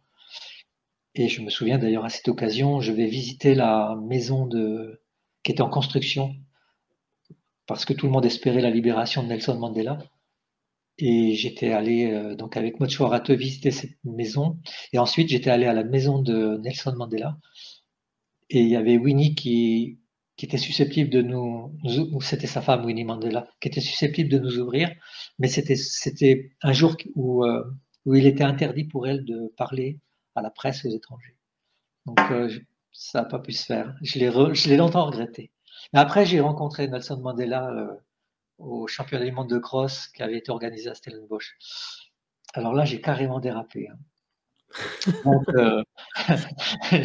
Et je me souviens d'ailleurs à cette occasion, je vais visiter la maison qui était en construction parce que tout le monde espérait la libération de Nelson Mandela. Et j'étais allé euh, donc avec Mochwarate visiter cette maison. Et ensuite, j'étais allé à la maison de Nelson Mandela. Et il y avait Winnie qui, qui était susceptible de nous, nous c'était sa femme Winnie Mandela, qui était susceptible de nous ouvrir. Mais c'était c'était un jour où euh, où il était interdit pour elle de parler à la presse aux étrangers. Donc euh, ça n'a pas pu se faire. Je l'ai je l'ai longtemps regretté. Mais après, j'ai rencontré Nelson Mandela au championnat du monde de cross qui avait été organisé à Stellenbosch. Alors là, j'ai carrément dérapé. Hein. [LAUGHS] Donc, euh, [LAUGHS]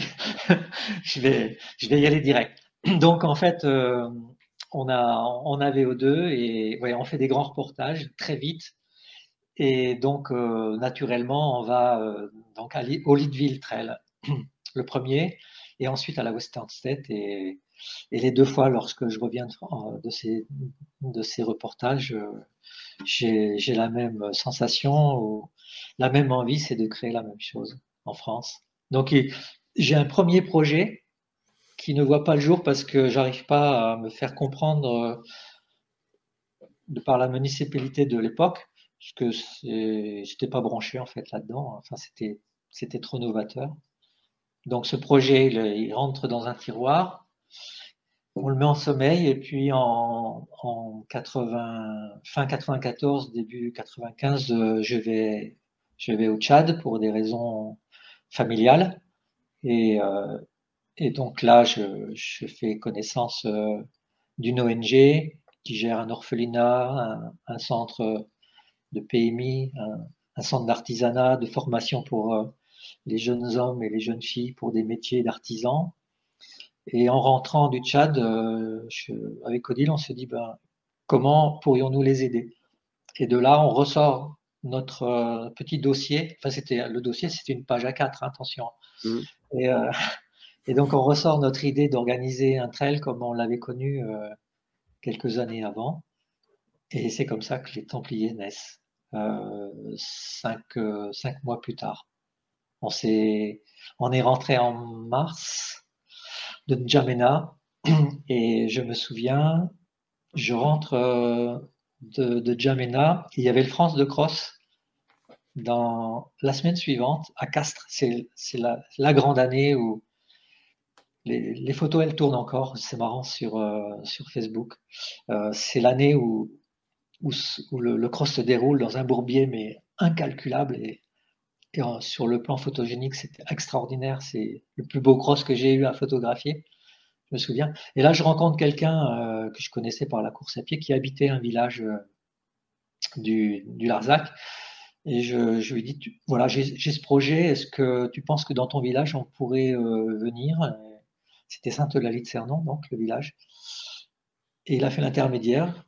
je, vais, je vais y aller direct. [CLEARS THROAT] Donc, en fait, euh, on, a, on a VO2 et on fait des grands reportages très vite. Et donc, euh, naturellement, on va donc aller au Leadville Trail, [CLEARS THROAT] le premier, et ensuite à la Western State. Et et les deux fois, lorsque je reviens de, ces, reportages, euh, j'ai la même sensation la même envie, c'est de créer la même chose en France. Donc, j'ai un premier projet qui ne voit pas le jour parce que j'arrive pas à me faire comprendre euh, de par la municipalité de l'époque, parce que j'étais pas branché en fait là-dedans. Enfin, c'était c'était trop novateur. Donc, ce projet, il rentre dans un tiroir on le met en sommeil et puis en, 80, fin 94, début 95, euh, je vais, je vais au Tchad pour des raisons familiales. Et, euh, et donc là, je, je fais connaissance euh, d'une ONG qui gère un orphelinat, un, centre de PMI, un, un centre d'artisanat, de formation pour les jeunes hommes et les jeunes filles pour des métiers d'artisans. Et en rentrant du Tchad, euh, avec Odile, on se dit ben, comment pourrions-nous les aider? Et de là, on ressort notre euh, petit dossier. Enfin, c'était le dossier, c'était une page à 4, hein, attention. Mmh. Euh, et, donc, on ressort notre idée d'organiser un trail comme on l'avait connu quelques années avant. Et c'est comme ça que les Templiers naissent, cinq, cinq mois plus tard. On, est, rentré en mars de N'Djamena. [CLEARS THROAT] Et je me souviens, je rentre euh, de, de il y avait le France de Cross dans la semaine suivante à Castres. C'est la, grande année où les, photos, elles tournent encore. C'est marrant sur, euh, Facebook. Euh, c'est l'année où, le, cross se déroule dans un bourbier, mais incalculable. Sur le plan photogénique, c'était extraordinaire. C'est le plus beau cross que j'ai eu à photographier. Je me souviens. Et là, je rencontre quelqu'un euh, que je connaissais par la course à pied qui habitait un village du, Larzac. Et je, lui dit, voilà, j'ai ce projet, est-ce que tu penses que dans ton village, on pourrait venir? C'était Sainte-Eulalie de Cernon, donc le village. Et il a fait l'intermédiaire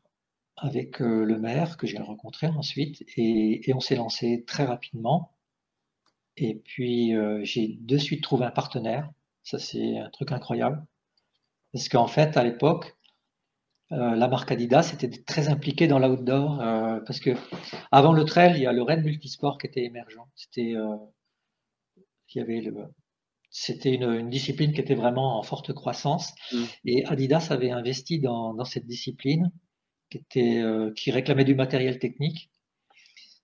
avec euh, le maire que j'ai rencontré ensuite, et, on s'est lancé très rapidement. Et puis euh, j'ai de suite trouvé un partenaire. Ça, c'est un truc incroyable. Parce qu'en fait, à l'époque, euh, la marque Adidas était très impliquée dans l'outdoor parce que avant le trail, il y a le Red Multisport qui était émergent. C'était il y avait le c'était une, une, discipline qui était vraiment en forte croissance mm. et Adidas avait investi dans, dans cette discipline qui était euh, qui réclamait du matériel technique.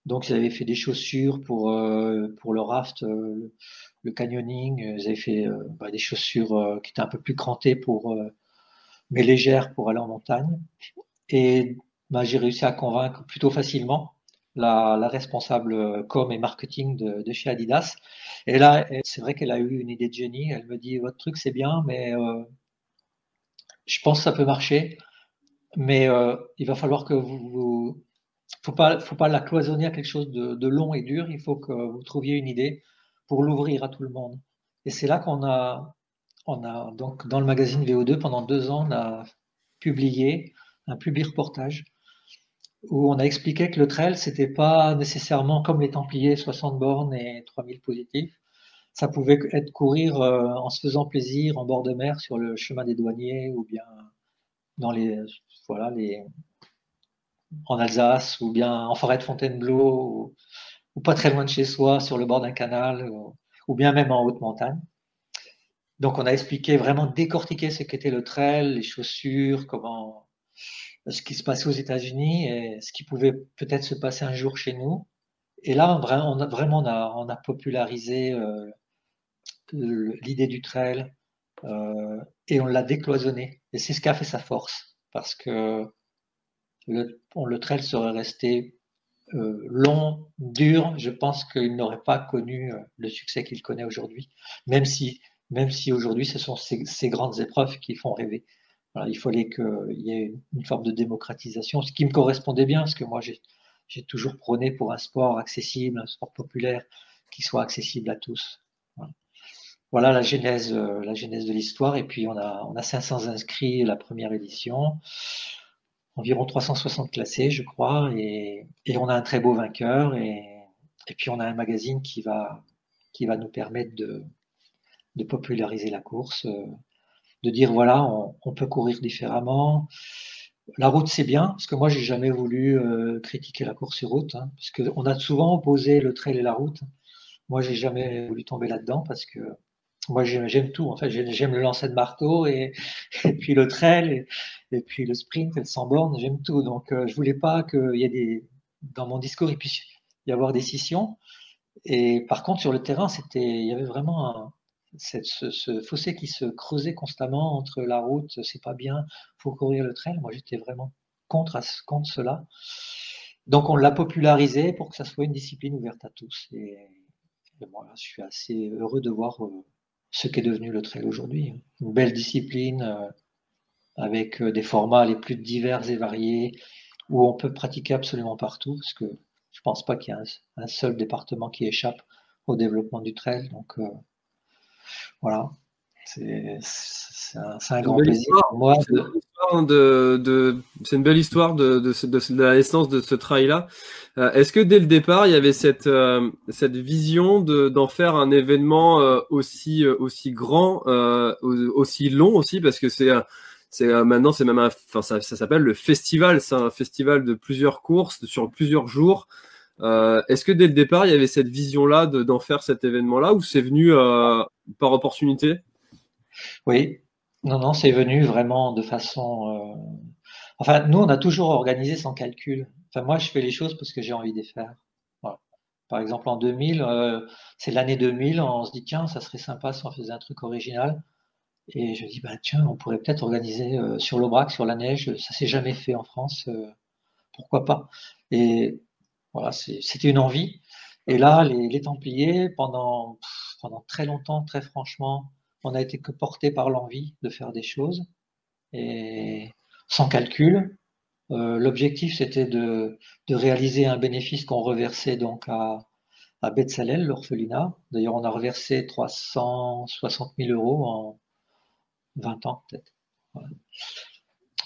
Donc ils avaient fait des chaussures pour euh, pour le raft, le canyoning. Ils avaient fait bah, des chaussures qui étaient un peu plus crantées pour mais légère pour aller en montagne. Et bah, j'ai réussi à convaincre plutôt facilement la, responsable com et marketing de, chez Adidas. Et là, c'est vrai qu'elle a eu une idée de génie. Elle me dit votre truc c'est bien, mais euh, je pense que ça peut marcher, mais euh, il va falloir que vous, vous faut pas, faut pas la cloisonner à quelque chose de, de, long et dur. Il faut que vous trouviez une idée pour l'ouvrir à tout le monde. Et c'est là qu'on a, on a donc dans le magazine VO2 pendant deux ans, on a publié un public reportage où on a expliqué que le trail c'était pas nécessairement comme les Templiers 60 bornes et 3000 positifs. Ça pouvait être courir euh, en se faisant plaisir en bord de mer sur le chemin des douaniers ou bien dans les voilà les en Alsace ou bien en forêt de Fontainebleau ou, pas très loin de chez soi sur le bord d'un canal ou bien même en haute montagne. Donc, on a expliqué vraiment décortiquer ce qu'était le trail, les chaussures, comment, ce qui se passait aux États-Unis et ce qui pouvait peut-être se passer un jour chez nous. Et là, vraiment on a, popularisé euh, l'idée du trail euh, et on l'a décloisonné. Et c'est ce qui a fait sa force, parce que le, trail serait resté euh, long, dur. Je pense qu'il n'aurait pas connu le succès qu'il connaît aujourd'hui, même si aujourd'hui ce sont ces, grandes épreuves qui font rêver. Il fallait qu'il y ait une forme de démocratisation, ce qui me correspondait bien, parce que moi j'ai toujours prôné pour un sport accessible, un sport populaire qui soit accessible à tous. Voilà, la genèse, euh, la genèse de l'histoire. Et puis on a, on a 500 inscrits la première édition, environ 360 classés, je crois, et, on a un très beau vainqueur. Et, puis on a un magazine qui va, qui va nous permettre de, de populariser la course, euh, de dire voilà, on, peut courir différemment. La route c'est bien parce que moi j'ai jamais voulu euh, critiquer la course sur route hein, parce que on a souvent opposé le trail et la route. Moi j'ai jamais voulu tomber là-dedans parce que moi j'aime tout en fait j'aime le lancer de marteau et, [LAUGHS] puis le trail et, puis le sprint et le 100 bornes j'aime tout donc euh, je voulais pas qu'il y ait des dans mon discours il puisse y avoir des scissions et par contre sur le terrain c'était il y avait vraiment un, ce, fossé qui se creusait constamment entre la route, c'est pas bien, faut courir le trail. Moi, j'étais vraiment contre, contre cela. Donc, on l'a popularisé pour que ça soit une discipline ouverte à tous. Et, moi, je suis assez heureux de voir euh, ce qu'est devenu le trail aujourd'hui. Une belle discipline euh, avec euh, des formats les plus divers et variés où on peut pratiquer absolument partout parce que je pense pas qu'il y ait un, un, seul département qui échappe au développement du trail. Donc, voilà. C'est un, grand plaisir pour moi. C'est une belle histoire de, de, la naissance de ce trail-là. Euh, est-ce que dès le départ, il y avait cette, euh, cette vision d'en faire un événement euh, aussi, aussi grand, aussi long aussi, parce que c'est c'est maintenant c'est même un, enfin ça, ça s'appelle le festival, c'est un festival de plusieurs courses sur plusieurs jours. Euh, Est-ce que dès le départ, il y avait cette vision-là d'en faire cet événement-là ou c'est venu euh, par opportunité? Oui, non, non, c'est venu vraiment de façon. Euh... Enfin, nous, on a toujours organisé sans calcul. Enfin, moi, je fais les choses parce que j'ai envie de les faire. Par exemple, en 2000, euh, c'est l'année 2000, on se dit, tiens, ça serait sympa si on faisait un truc original. Et je dis, bah, tiens, on pourrait peut-être organiser sur l'Aubrac, sur la neige. Ça s'est jamais fait en France. Pourquoi pas? Voilà, c'était une envie. Et là, les, Templiers, pendant, très longtemps, très franchement, on n'a été que porté par l'envie de faire des choses et sans calcul. L'objectif, c'était de, réaliser un bénéfice qu'on reversait donc à, à l'orphelinat. D'ailleurs, on a reversé 360 000 euros en 20 ans, peut-être.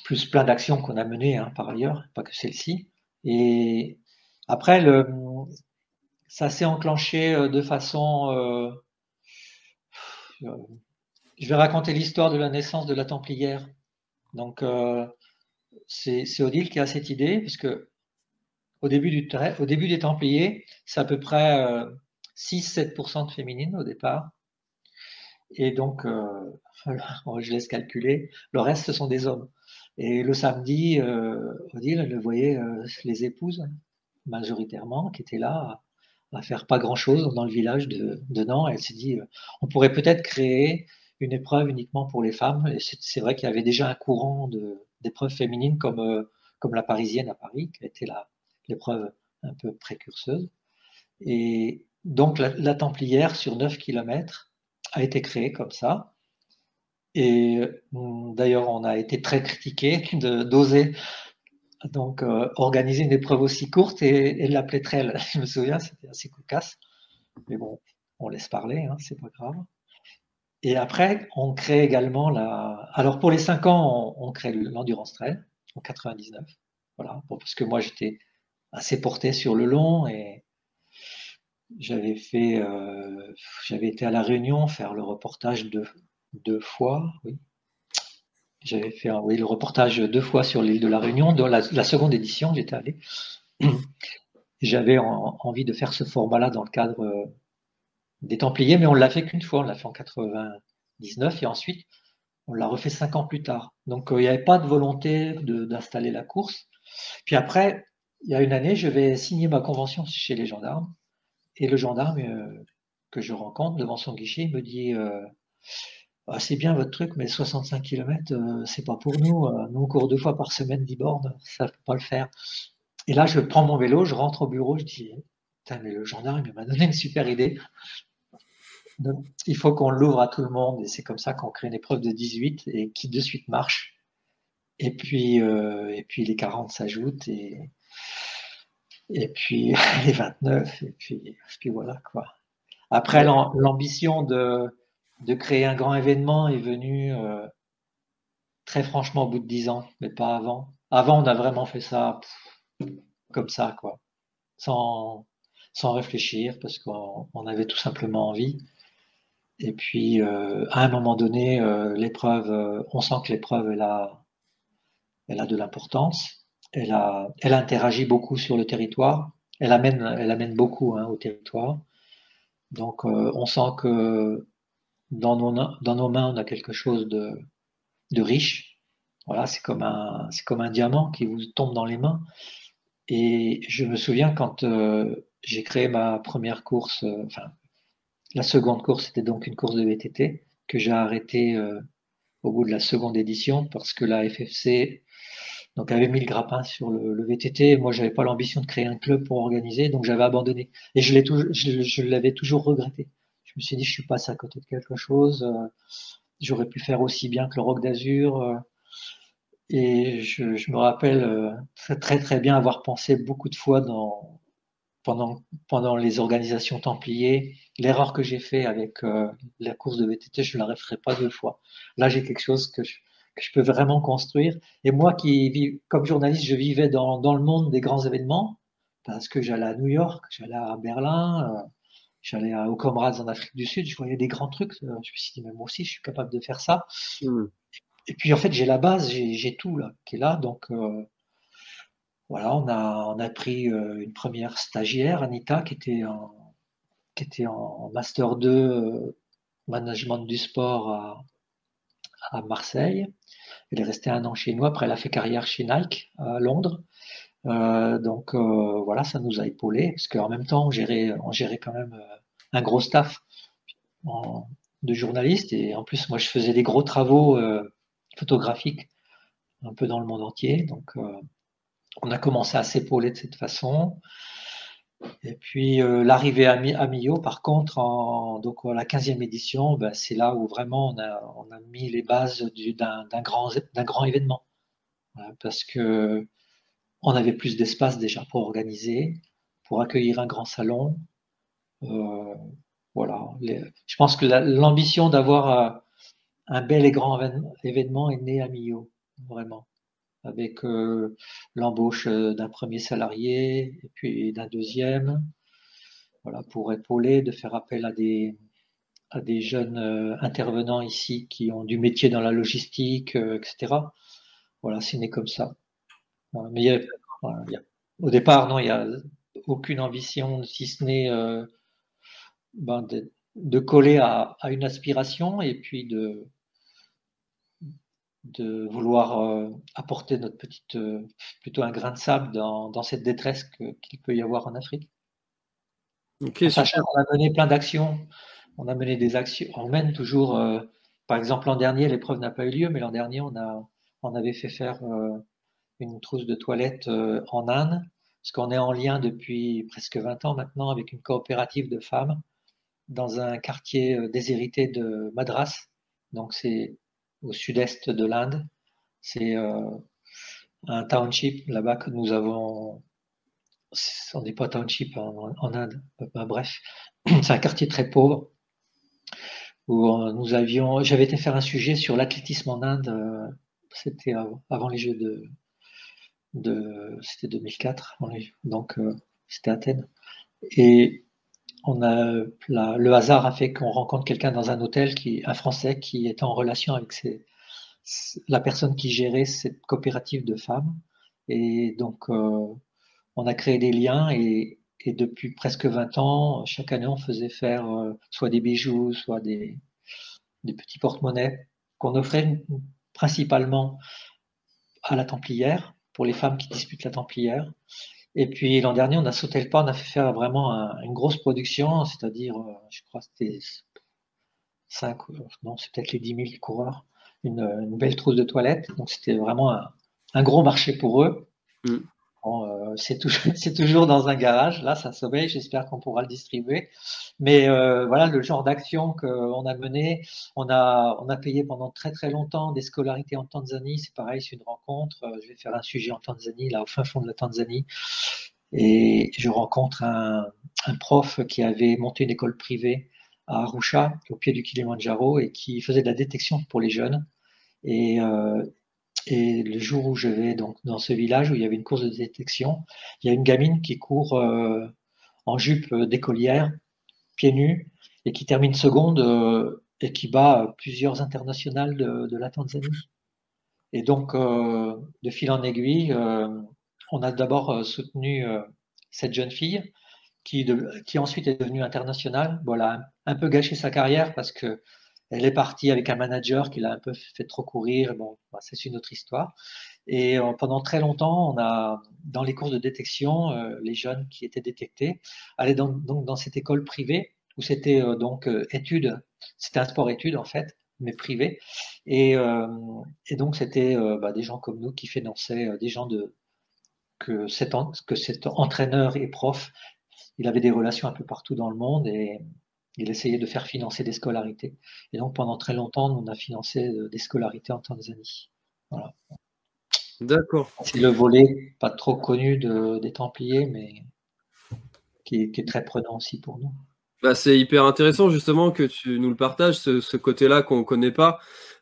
Plus plein d'actions qu'on a menées hein, par ailleurs, pas que celle-ci. Et après, le, ça s'est enclenché euh, de façon. Euh, je vais raconter l'histoire de la naissance de la Templière. Donc, euh, c'est Odile qui a cette idée, puisque au début, des Templiers, c'est à peu près 6-7% de féminines au départ. Et donc, [LAUGHS] je laisse calculer, le reste, ce sont des hommes. Et le samedi, Odile, elle voyait euh, les épouses, majoritairement, qui étaient là à, faire pas grand-chose dans le village de, de Nantes. Elle s'est dit, euh, on pourrait peut-être créer une épreuve uniquement pour les femmes. Et c'est vrai qu'il y avait déjà un courant d'épreuves féminines comme, euh, comme la parisienne à Paris, qui été l'épreuve un peu précurseuse. Et donc, la, Templière, sur 9 kilomètres, a été créé comme ça. Et hum, d'ailleurs, on a été très critiqué [LAUGHS] d'oser donc euh, organiser une épreuve aussi courte et, l'appeler trail. [LAUGHS] Je me souviens, c'était assez cocasse. Mais bon, on laisse parler, hein, c'est pas grave. Et après, on crée également la. Alors pour les 5 ans, on, crée l'endurance trail en 99. Voilà, parce que moi j'étais assez porté sur le long et j'avais fait, euh, j'avais été à la Réunion faire le reportage deux, deux fois, oui. J'avais fait, le reportage deux fois sur l'île de la Réunion. Dans la, seconde édition, j'étais allé. [CLEARS THROAT] J'avais envie de faire ce format-là dans le cadre euh, des Templiers, mais on l'a fait qu'une fois. On l'a fait en 99 et ensuite on l'a refait cinq ans plus tard. Donc euh, il n'y avait pas de volonté d'installer la course. Puis après, il y a une année, je vais signer ma convention chez les gendarmes et le gendarme euh, que je rencontre devant son guichet me dit ah, C'est bien votre truc, mais 65 km, euh, c'est pas pour nous. nous, on court deux fois par semaine 10 bornes, ça ne peut pas le faire. Et là, je prends mon vélo, je rentre au bureau, je dis Putain, mais le gendarme, il m'a donné une super idée. il faut qu'on l'ouvre à tout le monde, et c'est comme ça qu'on crée une épreuve de 18 et qui de suite marche. Et puis, et puis les 40 s'ajoutent, et, et puis [LAUGHS] les 29, et puis, puis voilà quoi. Après, l'ambition de, de créer un grand événement est venue euh, très franchement au bout de 10 ans, mais pas avant. Avant, on a vraiment fait ça comme ça, quoi, sans, sans réfléchir, parce qu'on avait tout simplement envie. Et puis, euh, à un moment donné, euh, l'épreuve, on sent que l'épreuve, elle a, elle a de l'importance elle, a, elle interagit beaucoup sur le territoire. Elle amène, elle amène beaucoup hein, au territoire. Donc, euh, on sent que dans nos, mains, on a quelque chose de, riche. Voilà, c'est comme un, diamant qui vous tombe dans les mains. Et je me souviens quand euh, j'ai créé ma première course, euh, enfin, la seconde course, c'était donc une course de VTT que j'ai arrêtée au bout de la seconde édition parce que la FFC donc, avait mis le grappin sur le, VTT. Moi, j'avais pas l'ambition de créer un club pour organiser, donc j'avais abandonné. Et je, l'avais toujours regretté. Je me suis dit, je suis passé à côté de quelque chose. Euh, j'aurais pu faire aussi bien que le Rock d'Azur. Euh, et je, me rappelle euh, très, très bien avoir pensé beaucoup de fois pendant les organisations Templiers, l'erreur que j'ai fait avec la course de VTT, je ne la referai pas deux fois. Là, j'ai quelque chose que je, peux vraiment construire. Et moi qui comme journaliste, je vivais dans, le monde des grands événements, parce que j'allais à New York, j'allais à Berlin, j'allais aux Comrades en Afrique du Sud, je voyais des grands trucs. Euh, je me suis dit, mais moi aussi, je suis capable de faire ça. Hmm. Et puis en fait, j'ai la base, j'ai tout là, qui est là. Donc euh, voilà, on a, on a pris une première stagiaire, Anita, qui était en, qui était en Master 2 Management du sport à, à Marseille. Elle est restée un an chez nous. Après, elle a fait carrière chez Nike à Londres. Euh, donc euh, voilà, ça nous a épaulé parce qu'en même temps, on gérait, on gérait quand même euh, un gros staff de journalistes et en plus, moi, je faisais des gros travaux photographiques un peu dans le monde entier. Donc, on a commencé à s'épauler de cette façon. Et puis l'arrivée à, Millau, par contre, donc, la 15e édition, ben, c'est là où vraiment on a, on a mis les bases d'un grand, grand événement. parce que on avait plus d'espace déjà pour organiser, pour accueillir un grand salon. Euh, voilà. je pense que l'ambition d'avoir un bel et grand événement est née à Millau, vraiment, avec l'embauche d'un premier salarié et puis d'un deuxième, voilà, pour épauler, de faire appel à des, jeunes euh, intervenants ici qui ont du métier dans la logistique, euh, etc. Voilà, c'est né comme ça. Mais il y a, au départ, non, il n'y a aucune ambition, si ce n'est euh, ben, de, de, coller à, à, une aspiration et puis de, de vouloir apporter notre petite, plutôt un grain de sable dans, dans cette détresse qu'il peut y avoir en Afrique. Okay, on a mené plein d'actions on a mené des actions, on mène toujours, euh, par exemple l'an dernier, l'épreuve n'a pas eu lieu, mais l'an dernier, on, a, on avait fait faire euh, une trousse de toilettes euh, en Inde, parce qu'on est en lien depuis presque 20 ans maintenant avec une coopérative de femmes dans un quartier déshérité de Madras, donc c'est au sud-est de l'Inde. C'est un township là-bas que nous avons on n'est pas township en, Inde, bref, [CLEARS THROAT] c'est un quartier très pauvre où euh, nous avions, j'avais été faire un sujet sur l'athlétisme en Inde, euh, c'était avant les Jeux de, de c'était 2004, donc euh, c'était Athènes. Et on a le hasard a fait qu'on rencontre quelqu'un dans un hôtel qui, un Français qui était en relation avec la personne qui gérait cette coopérative de femmes. Et donc, on a créé des liens et, et depuis presque 20 ans, chaque année, on faisait faire euh, soit des bijoux, soit des, des petits porte-monnaies qu'on offrait principalement à la Templière, pour les femmes qui disputent la Templière. Et puis l'an dernier, on a sauté le pas, on a fait faire vraiment une grosse production, c'est-à-dire, euh, je crois c'était 5, non, c'est peut-être les 10 000 coureurs, une, belle trousse de toilettes. Donc c'était vraiment un, un, gros marché pour eux. Mm. Euh, [LAUGHS] c'est toujours, dans un garage. Là, ça sommeille. J'espère qu'on pourra le distribuer. Mais euh, voilà le genre d'action qu'on a mené. On a, on a payé pendant très très longtemps des scolarités en Tanzanie. C'est pareil, c'est une rencontre. Euh, je vais faire un sujet en Tanzanie, là au fin fond de la Tanzanie. Et je rencontre un, prof qui avait monté une école privée à Arusha, au pied du Kilimanjaro, et qui faisait de la détection pour les jeunes. Et, et le jour où je vais donc dans ce village où il y avait une course de détection, il y a une gamine qui court euh, en jupe d'écolière, pieds nus, et qui termine seconde euh, et qui bat plusieurs internationales de, la Tanzanie. Et donc, euh, de fil en aiguille, on a d'abord soutenu cette jeune fille qui, qui ensuite est devenue internationale. Voilà, un peu gâché sa carrière parce que elle est partie avec un manager qui l'a un peu fait trop courir. Bon, bah, c'est une autre histoire. Et euh, pendant très longtemps, on a, dans les courses de détection, euh, les jeunes qui étaient détectés allaient dans, donc dans cette école privée où c'était euh, donc études, c'était un sport études en fait, mais privé. Et, et donc c'était bah, des gens comme nous qui finançaient des gens de que cet, que cet entraîneur et prof, il avait des relations un peu partout dans le monde et il essayait de faire financer des scolarités. Et donc pendant très longtemps, on a financé euh, des scolarités en Tanzanie. Voilà. D'accord. C'est le volet pas trop connu des Templiers, mais qui est, très prenant aussi pour nous. Bah, c'est hyper intéressant justement que tu nous le partages, ce, côté-là qu'on ne connaît pas.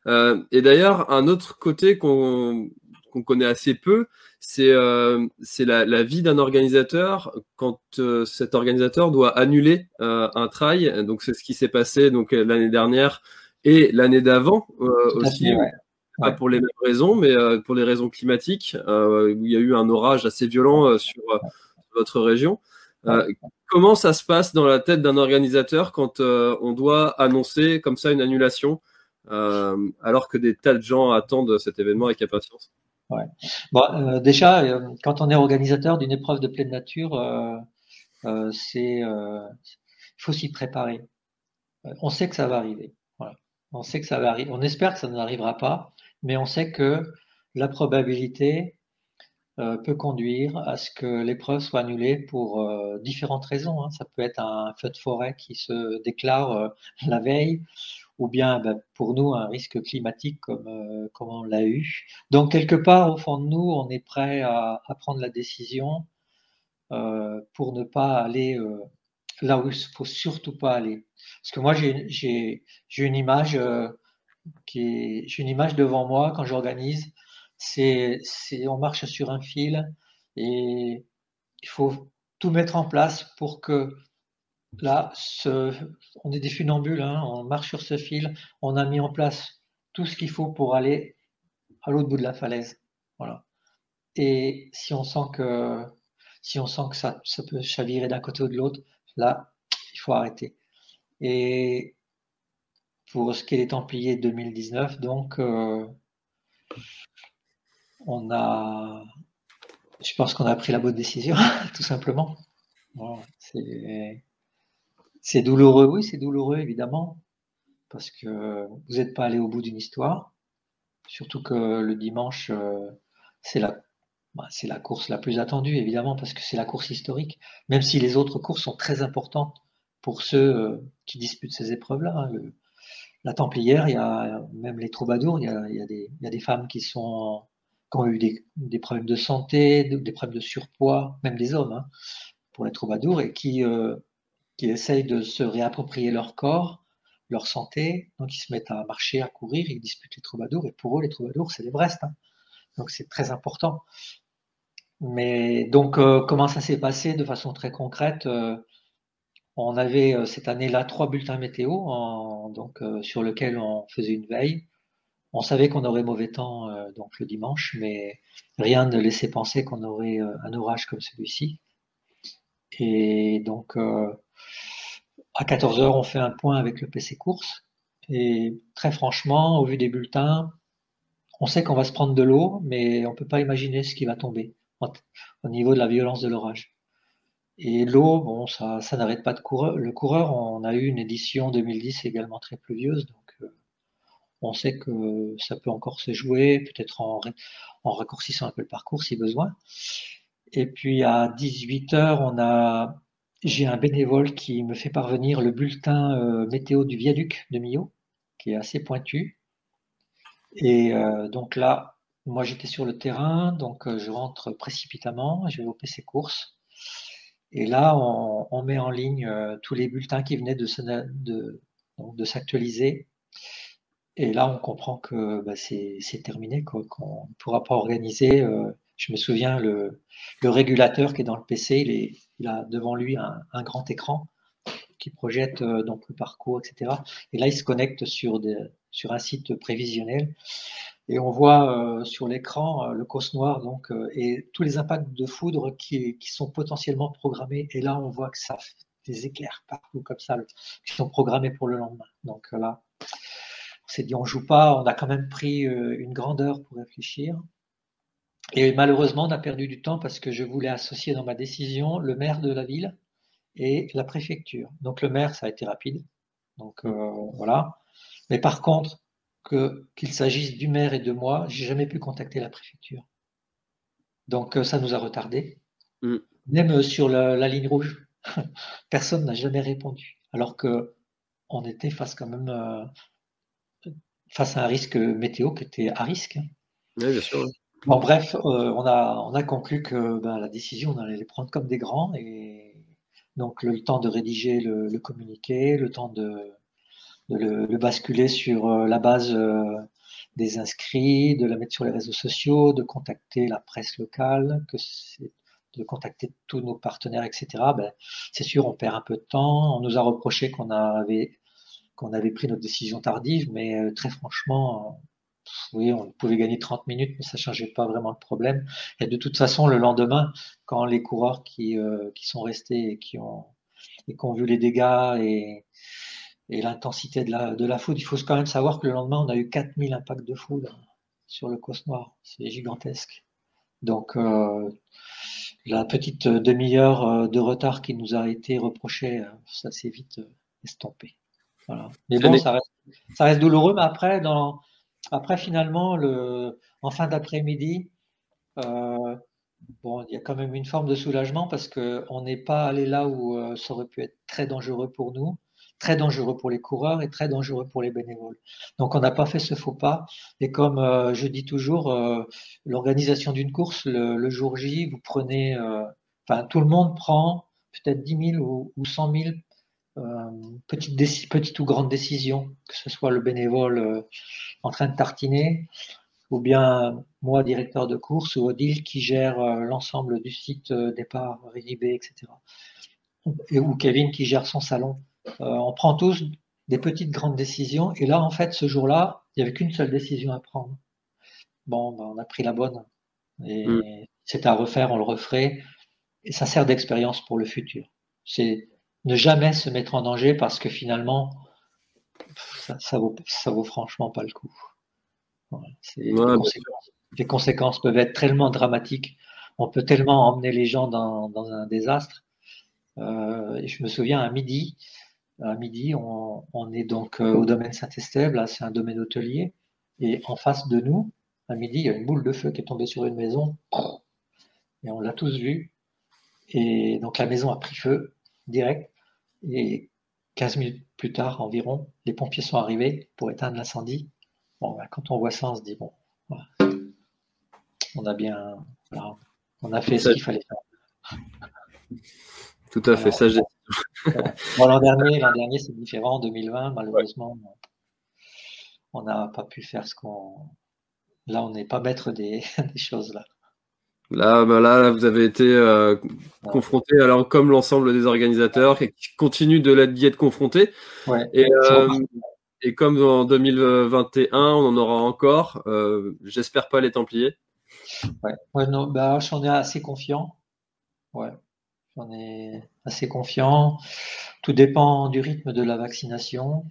Euh, et d'ailleurs, un autre côté qu'on qu'on connaît assez peu, c'est euh, la, la, vie d'un organisateur quand euh, cet organisateur doit annuler euh, un trail. Donc c'est ce qui s'est passé donc l'année dernière et l'année d'avant aussi. Pas pour les mêmes raisons, mais pour les raisons climatiques, où il y a eu un orage assez violent sur votre région. comment ça se passe dans la tête d'un organisateur quand on doit annoncer comme ça une annulation, alors que des tas de gens attendent cet événement avec impatience? Ouais. Bon, euh, déjà, euh, quand on est organisateur d'une épreuve de pleine nature, euh, euh c'est, il faut s'y préparer. On sait que ça va arriver. Voilà. On sait que ça va arriver. On espère que ça n'arrivera pas, mais on sait que la probabilité peut conduire à ce que l'épreuve soit annulée pour différentes raisons. Hein. Ça peut être un feu de forêt qui se déclare la veille, ou bien ben, pour nous un risque climatique comme, euh, comme on l'a eu. Donc quelque part, au fond de nous, on est prêt à, prendre la décision euh, pour ne pas aller euh, là où il faut surtout pas aller. Parce que moi, j'ai une image une image devant moi quand j'organise. C'est, on marche sur un fil et il faut tout mettre en place pour que là, on est des funambules, hein, on marche sur ce fil, on a mis en place tout ce qu'il faut pour aller à l'autre bout de la falaise. Voilà. Et si on sent que si on sent que ça, ça peut chavirer d'un côté ou de l'autre, là, il faut arrêter. Et pour ce qui est des Templiers 2019, donc, euh, on a, je pense qu'on a pris la bonne décision, [LAUGHS] tout simplement. Douloureux, oui, c'est douloureux, évidemment, parce que vous n'êtes pas allé au bout d'une histoire, surtout que le dimanche, euh, c'est la bah, c'est la course la plus attendue, évidemment, parce que c'est la course historique, même si les autres courses sont très importantes pour ceux euh, qui disputent ces épreuves-là. Hein. La Templière, il y a même les troubadours, il y a, des, femmes qui, ont eu des, problèmes de santé, des problèmes de surpoids, même des hommes, hein, pour les troubadours, et qui, euh, qui essayent de se réapproprier leur corps, leur santé. Donc ils se mettent à marcher, à courir, ils disputent les troubadours, et pour eux, les troubadours, c'est les Brest. Hein. Donc c'est très important. Mais donc, euh, comment ça s'est passé de façon très concrète euh, On avait euh, cette année-là trois bulletins météo, donc sur lesquels on faisait une veille. On savait qu'on aurait mauvais temps donc le dimanche, mais rien ne laissait penser qu'on aurait un orage comme celui-ci. Et donc, à 14 heures, on fait un point avec le PC course. Et très franchement, au vu des bulletins, on sait qu'on va se prendre de l'eau, mais on ne peut pas imaginer ce qui va tomber au niveau de la violence de l'orage. Et l'eau, bon, ça, n'arrête pas de courir. Le coureur, on a eu une édition 2010 également très pluvieuse, donc euh, on sait que ça peut encore se jouer, peut-être en, en raccourcissant un peu le parcours si besoin. Et puis à 18 heures, on a, j'ai un bénévole qui me fait parvenir le bulletin euh, météo du viaduc de Millau, qui est assez pointu. Et euh, donc là, moi j'étais sur le terrain, donc euh, je rentre précipitamment, je vais au PC course. Et là, on, met en ligne tous les bulletins qui venaient de, de, s'actualiser. Et là, on comprend que bah, c'est terminé, qu'on ne pourra pas organiser. Je me souviin, le, régulateur qui est dans le PC, il, a devant lui un, grand écran qui projette donc le parcours, etc. Et là, il se connecte sur, un site prévisionnel et on voit euh, sur l'écran euh, le cos noir donc, euh, et tous les impacts de foudre qui, sont potentiellement programmés. Et là, on voit que ça fait des éclairs partout comme ça, qui sont programmés pour le lendemain. Donc là, on s'est dit, on joue pas, on a quand même pris une grande heure pour réfléchir. Et malheureusement, on a perdu du temps parce que je voulais associer dans ma décision le maire de la ville et la préfecture. Donc le maire, ça a été rapide. Donc voilà. Mais par contre, qu'il s'agisse du maire et de moi, j'ai jamais pu contacter la préfecture. Donc euh, ça nous a retardé. Mm. Même euh, sur la, ligne rouge, [LAUGHS] personne n'a jamais répondu. Alors que on était face quand même euh, face à un risque météo qui était à risque. Oui, bien sûr. Bon, bref, on, a, on a conclu que ben, la décision, on allait les prendre comme des grands. Et donc, le temps de rédiger le communiqué, le temps de, de le, basculer sur euh, la base euh, des inscrits, de la mettre sur les réseaux sociaux, de contacter la presse locale, que de contacter tous nos partenaires, etc. Ben, c'est sûr, on perd un peu de temps. On nous a reproché qu'on avait qu'on avait pris notre décision tardive, mais euh, très franchement, oui, on pouvait gagner 30 minutes, mais ça changeait pas vraiment le problème. Et de toute façon, le lendemain, quand les coureurs qui, qui sont restés et qui ont et qui ont vu les dégâts et et l'intensité de la, de la foudre. Il faut quand même savoir que le lendemain, on a eu 4000 impacts de foudre sur le Cos Noir. C'est gigantesque. Donc, euh, la petite demi-heure euh, de retard qui nous a été reprochée, euh, ça s'est vite estompé. Voilà. Mais bon, ça reste, ça reste douloureux. Mais après, dans, après finalement, le, en fin d'après-midi, euh, bon, il y a quand même une forme de soulagement parce qu'on n'est pas allé là où ça aurait pu être très dangereux pour nous très dangereux pour les coureurs et très dangereux pour les bénévoles. Donc on n'a pas fait ce faux pas. Et comme euh, je dis toujours, euh, l'organisation d'une course, le, jour J, vous prenez, euh, enfin tout le monde prend peut-être 10 000 ou, ou 100 000 petites, petites ou grandes décisions, que ce soit le bénévole en train de tartiner, ou bien moi, directeur de course, ou Odile qui gère l'ensemble du site départ, arrivée, etc. Et, ou Kevin qui gère son salon. Euh, on prend tous des petites grandes décisions. Et là, en fait, ce jour-là, il n'y avait qu'une seule décision à prendre. Bon, ben, on a pris la bonne. Et mm. c'est à refaire, on le referait. Et ça sert d'expérience pour le futur. C'est ne jamais se mettre en danger parce que finalement, ça, ça, vaut, ça vaut franchement pas le coup. les, conséquences, peuvent être tellement dramatiques. On peut tellement emmener les gens dans, un désastre. Euh, et je me souviens à midi, à midi, on, est donc euh, au domaine Saint-Estève, là c'est un domaine hôtelier, et en face de nous, à midi, il y a une boule de feu qui est tombée sur une maison, et on l'a tous vu, et donc la maison a pris feu direct, et 15 minutes plus tard environ, les pompiers sont arrivés pour éteindre l'incendie. Bon, ben, quand on voit ça, on se dit, bon, on a bien, on a fait ce qu'il fallait faire. Tout à fait, ça j'ai l'an dernier, l'an dernier c'est différent. En 2020, malheureusement, on n'a pas pu faire ce qu'on. Là, on n'est pas maître des, [LAUGHS] choses là. Là, bah là, vous avez été euh, confronté, alors comme l'ensemble des organisateurs, qui continuent de d'y être confrontés. Euh, et, comme en 2021, on en aura encore. Euh, j'espère pas les Templiers. Ouais, non, bah, j'en ai assez confiant. Ouais, on est assez confiant. Tout dépend du rythme de la vaccination.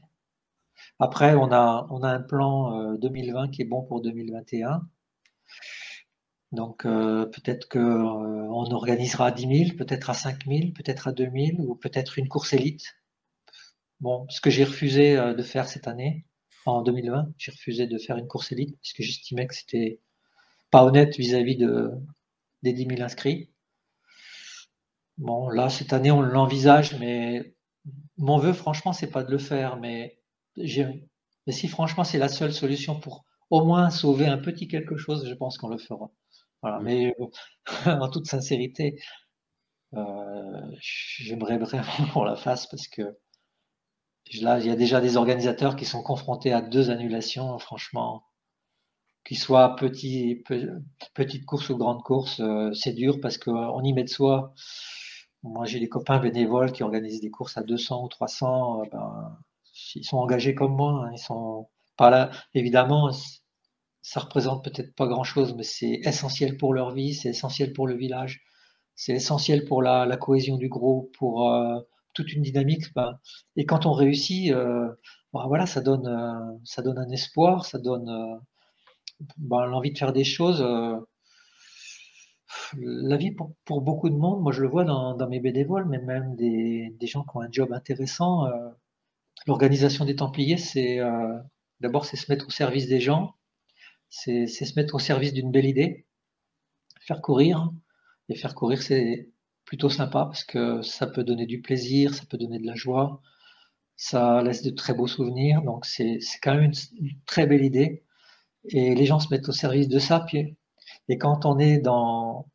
Après, on a, on a un plan 2020 euh, qui est bon pour 2021. Donc euh, peut-être qu'on euh, organisera à 10 000, peut-être à 5 000, peut-être à 2 000 ou peut-être une course élite. Bon, ce que j'ai refusé de faire cette année, en 2020, j'ai refusé de faire une course élite parce que j'estimais que c'était pas honnête vis-à-vis de, des 10 000 inscrits. Bon, là, cette année, on l'envisage, mais mon vœu, franchement, c'est pas de le faire, mais si franchement c'est la seule solution pour au moins sauver un petit quelque chose, je pense qu'on le fera. Voilà. Mais [LAUGHS] en toute sincérité, euh, j'aimerais vraiment qu'on la fasse parce que là, il y a déjà des organisateurs qui sont confrontés à deux annulations, franchement, qu'ils soient petit, petite course ou grande course, euh, c'est dur parce qu'on y met de soi. Moi, j'ai des copains bénévoles qui organisent des courses à 200 ou 300. Euh, ben, ils sont engagés comme moi. Hein. ils sont pas là. Évidemment, ça représente peut-être pas grand-chose, mais c'est essentiel pour leur vie, c'est essentiel pour le village, c'est essentiel pour la, cohésion du groupe, pour euh, toute une dynamique. Ben, et quand on réussit, euh, ben, voilà, ça donne, ça donne un espoir, ça donne ben, l'envie de faire des choses la vie pour, beaucoup de monde, moi je le vois dans, mes bénévoles, mais même des, gens qui ont un job intéressant. Euh, l'organisation des Templiers, c'est euh, d'abord c'est se mettre au service des gens, c'est se mettre au service d'une belle idée, faire courir. Et faire courir, c'est plutôt sympa parce que ça peut donner du plaisir, ça peut donner de la joie, ça laisse de très beaux souvenirs. Donc c'est quand même une, très belle idée. Et les gens se mettent au service de ça. Puis, et quand on est dans,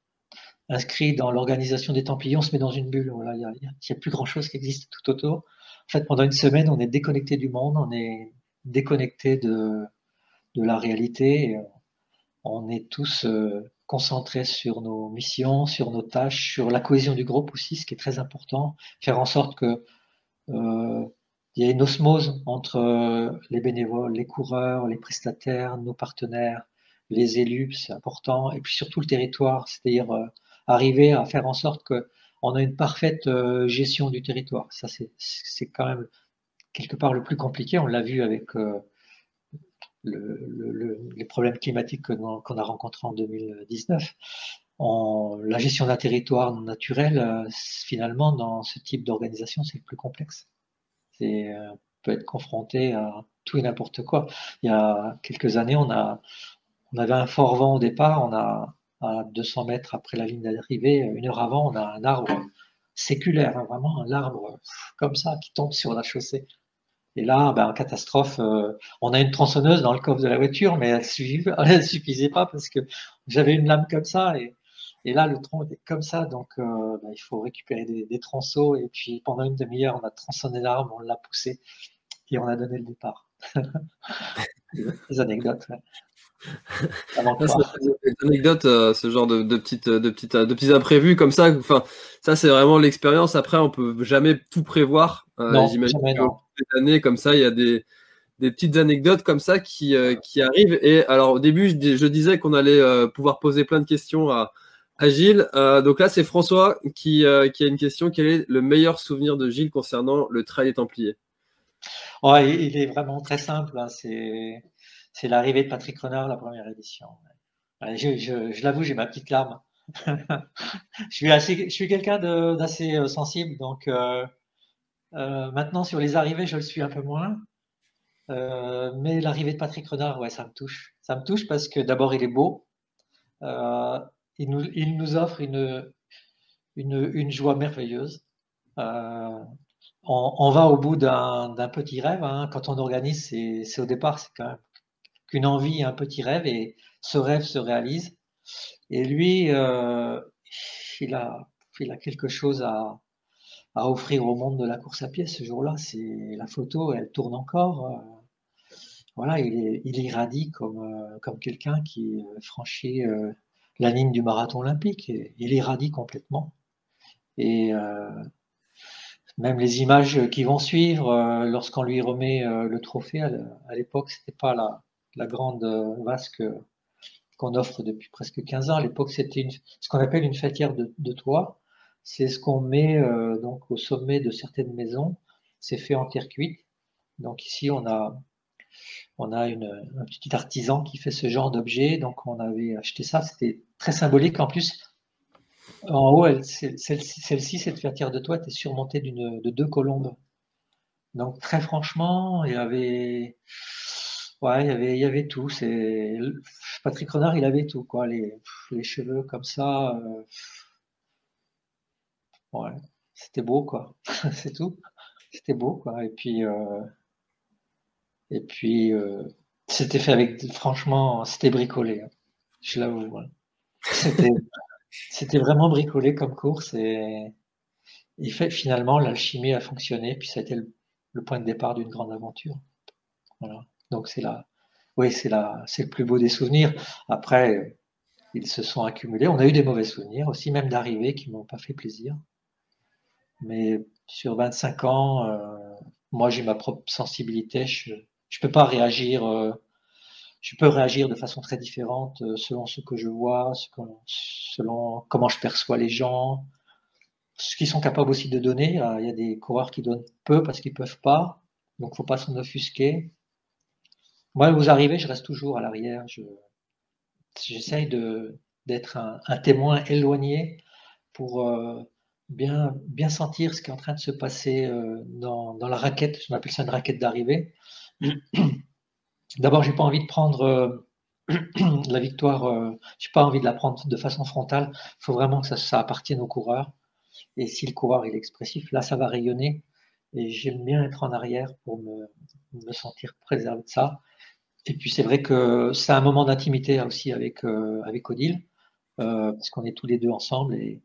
inscrit dans l'organisation des Templiers, on se met dans une bulle. il n'y a, plus grand-chose qui existe tout autour. En fait, pendant une semaine, on est déconnecté du monde, on est déconnecté de, de la réalité. On est tous euh, concentrés sur nos missions, sur nos tâches, sur la cohésion du groupe aussi, ce qui est très important. Faire en sorte que euh, il y ait une osmose entre euh, les bénévoles, les coureurs, les prestataires, nos partenaires, les élus, c'est important, et puis surtout le territoire, c'est-à-dire arriver à faire en sorte qu'on a une parfaite euh, gestion du territoire. Ça, c'est quand même quelque part le plus compliqué. On l'a vu avec euh, les problèmes climatiques qu'on a rencontrés en 2019. la gestion d'un territoire naturel, euh, finalement, dans ce type d'organisation, c'est plus complexe. C'est peut être confronté à tout et n'importe quoi. Il y a quelques années, on on avait un fort vent au départ, on a à 200 mètres après la ligne d'arrivée, une heure avant, on a un arbre séculaire, hein, vraiment un arbre comme ça qui tombe sur la chaussée. Et là, ben, en catastrophe, euh, on a une tronçonneuse dans le coffre de la voiture, mais elle [LAUGHS] elle suffisait pas parce que j'avais une lame comme ça et, et là, le tronc était comme ça, donc euh, ben, il faut récupérer des, des, tronçons. Et puis pendant une demi-heure, on a tronçonné l'arbre, on l'a poussé et on a donné le départ. [LAUGHS] des anecdotes. Ouais. Des anecdotes, euh, ce genre de, de, petites, de petites, de petits imprévus comme ça. Enfin, ça c'est vraiment l'expérience. Après, on peut jamais tout prévoir. Euh, J'imagine des années comme ça, il y a des, des petites anecdotes comme ça qui, euh, qui arrivent. Et alors au début, je, je disais qu'on allait euh, pouvoir poser plein de questions à, à Gilles. Donc là, c'est François qui, qui a une question. Quel est le meilleur souvenir de Gilles concernant le trail des Templiers? Il est vraiment très simple. Hein. C'est c'est l'arrivée de Patrick Renard, la première édition. Je, l'avoue, j'ai ma petite larme. [LAUGHS] je suis quelqu'un d'assez euh, sensible, donc euh, euh, maintenant sur les arrivées, je le suis un peu moins. Mais l'arrivée de Patrick Renard, ouais, ça me touche. Ça me touche parce que d'abord, il est beau. Il, nous, offre une, joie merveilleuse. On, on, va au bout d'un petit rêve. Hein. Quand on organise, c'est au départ, c'est quand même qu'une envie, un petit rêve, et ce rêve se réalise. Et lui, euh, il, a, il a quelque chose à, offrir au monde de la course à pied ce jour-là. C'est la photo, elle tourne encore. Euh, voilà, il, irradie comme, euh, quelqu'un qui franchit la ligne du marathon olympique. Il irradie complètement. Et même les images qui vont suivre, lorsqu'on lui remet le trophée, à l'époque, c'était pas la, la grande vasque qu'on offre depuis presque 15 ans. À l'époque, c'était ce qu'on appelle une fêtière de, toit. C'est ce qu'on met euh, donc au sommet de certaines maisons. C'est fait en terre cuite. Donc ici, on a on a un petit artisan qui fait ce genre d'objet. Donc on avait acheté ça. C'était très symbolique. En plus, en haut, celle-ci, cette fêtière de toit était surmontée de deux colombes. Donc très franchement, il y avait Ouais, il y avait, tout. C'est Patrick Renard, il avait tout, quoi. Les, cheveux comme ça. Euh... Ouais, c'était beau, quoi. [LAUGHS] C'est tout. C'était beau, quoi. Et puis, euh... et puis, euh... c'était fait avec, franchement, c'était bricolé. Hein. Je l'avoue. Hein. [LAUGHS] C'était, vraiment bricolé comme course et, et fait, finalement, l'alchimie a fonctionné. Puis ça a été le, le point de départ d'une grande aventure. Voilà. Donc c'est là, oui, c'est là, c'est le plus beau des souvenirs. Après, ils se sont accumulés. On a eu des mauvais souvenirs aussi, même d'arrivées qui m'ont pas fait plaisir. Mais sur 25 ans, euh, moi j'ai ma propre sensibilité. Je je peux pas réagir. Euh, je peux réagir de façon très différente euh, selon ce que je vois, selon comment je perçois les gens, ce qu'ils sont capables aussi de donner. Il y a des coureurs qui donnent peu parce qu'ils peuvent pas, donc faut pas s'en offusquer. Moi, vous arrivez, je reste toujours à l'arrière. Je, j'essaye d'être un, témoin éloigné pour euh, bien, bien sentir ce qui est en train de se passer euh, dans, dans, la raquette. Je m'appelle ça une raquette d'arrivée. [CLEARS THROAT] D'abord, j'ai pas envie de prendre euh, [CLEARS THROAT] la victoire. J'ai pas envie de la prendre de façon frontale. Il faut vraiment que ça, ça appartienne au coureur. Et si le coureur est expressif, là, ça va rayonner. Et j'aime bien être en arrière pour me, me sentir préservé de ça. Et puis c'est vrai que c'est un moment d'intimité aussi avec euh, avec Odile, euh, parce qu'on est tous les deux ensemble et,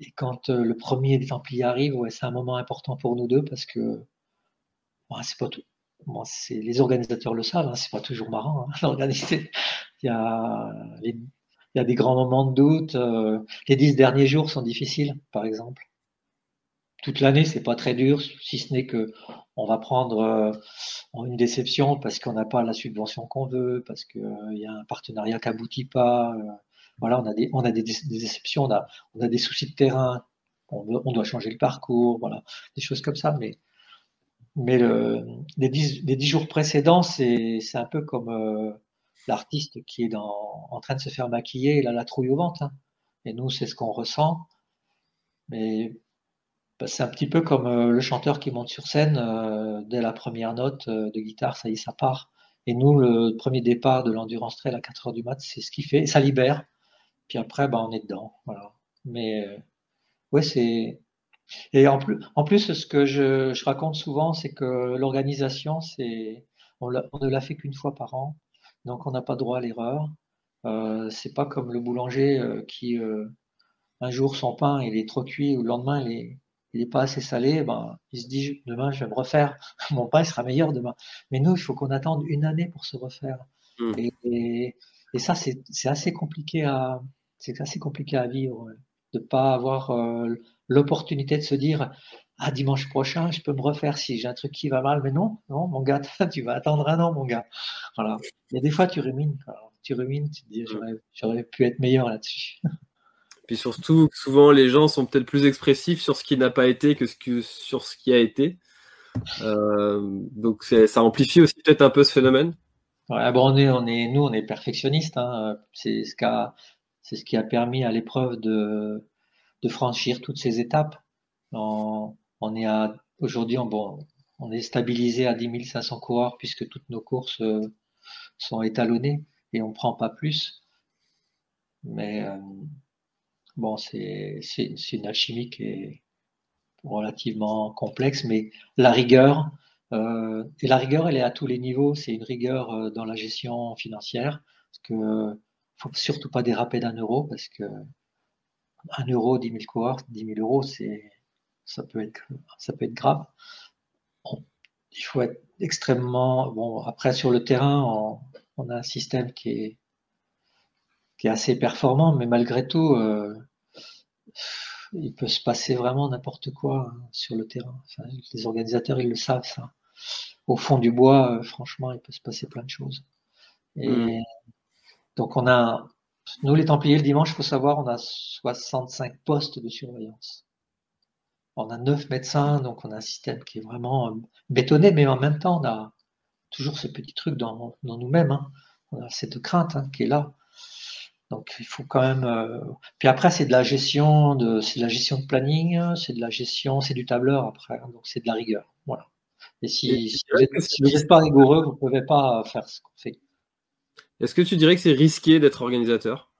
et quand euh, le premier des Templiers arrive, ouais, c'est un moment important pour nous deux parce que c'est pas tout. Bon, les organisateurs le savent, hein, c'est pas toujours marrant hein, [LAUGHS] d'organiser. Il y a les, il y a des grands moments de doute. Euh, les dix derniers jours sont difficiles, par exemple toute l'année, c'est pas très dur, si ce n'est que on va prendre euh, une déception parce qu'on n'a pas la subvention qu'on veut, parce qu'il euh, y a un partenariat qui aboutit pas. Euh, voilà, on a des, on a des, déceptions, on a, des soucis de terrain, on, doit changer le parcours, voilà, des choses comme ça. Mais, mais le, les, dix, jours précédents, c'est, un peu comme l'artiste qui est en train de se faire maquiller, il a la trouille au ventre. Hein. Et nous, c'est ce qu'on ressent. Mais c'est un petit peu comme euh, le chanteur qui monte sur scène euh, dès la première note euh, de guitare, ça y est, ça part. Et nous, le premier départ de l'endurance trail à 4 heures du mat, c'est ce qui fait, ça libère. Puis après, bah, on est dedans. Voilà. Mais ouais, c'est Et en plus, en plus, ce que je, raconte souvent, c'est que l'organisation, c'est, on, ne la fait qu'une fois par an, donc on n'a pas droit à l'erreur. C'est pas comme le boulanger qui, un jour, son pain, il est trop cuit, ou le lendemain, il est, il est pas assez salé, ben, il se dit, demain, je vais me refaire, [LAUGHS] mon pain sera meilleur demain. Mais nous, il faut qu'on attende une année pour se refaire. Mmh. Et, et, et, ça, c'est assez compliqué à, c'est assez compliqué à vivre, de pas avoir euh, l'opportunité de se dire ah dimanche prochain je peux me refaire si j'ai un truc qui va mal. Mais non non mon gars [LAUGHS] tu vas attendre un an mon gars. Voilà. Il y a des fois tu rumines tu rumines tu te dis j'aurais pu être meilleur là-dessus [LAUGHS] puis surtout souvent les gens sont peut-être plus expressifs sur ce qui n'a pas été que, sur ce qui a été euh, donc ça amplifie aussi peut-être un peu ce phénomène bon, on est, nous on est perfectionnistes hein. c'est ce qui a permis à l'épreuve de, franchir toutes ces étapes. On, on est aujourd'hui, on, bon, on est stabilisé à 10 500 coureurs puisque toutes nos courses euh, sont étalonnées et on prend pas plus. Mais euh, bon, c'est une alchimie qui est relativement complexe, mais la rigueur, euh, et la rigueur, elle est à tous les niveaux. C'est une rigueur euh, dans la gestion financière, parce que faut surtout pas déraper d'un euro, parce que un euro, 10 000 coureurs, 10 000 euros, c'est, ça peut être, ça peut être grave. il faut être extrêmement, bon, après, sur le terrain, on a un système qui est, qui est assez performant, mais malgré tout, euh, il peut se passer vraiment n'importe quoi hein, sur le terrain. Enfin, les organisateurs, ils le savent, ça. Au fond du bois, euh, franchement, il peut se passer plein de choses. Et mmh. donc, on a, nous, les Templiers, le dimanche, il faut savoir, on a 65 postes de surveillance. On a 9 médecins, donc on a un système qui est vraiment euh, bétonné, mais en même temps, on a toujours ce petit truc dans, nous-mêmes. Hein. On a cette crainte hein, qui est là. Donc il faut quand même. Euh, puis après, c'est de la gestion de, c'est de la gestion de planning, c'est de la gestion, c'est du tableur après. Hein. donc c'est de la rigueur. Voilà. Et si, si vous n'êtes pas rigoureux, vous ne pouvez pas faire ce qu'on fait. Est-ce que tu dirais que c'est risqué d'être organisateur?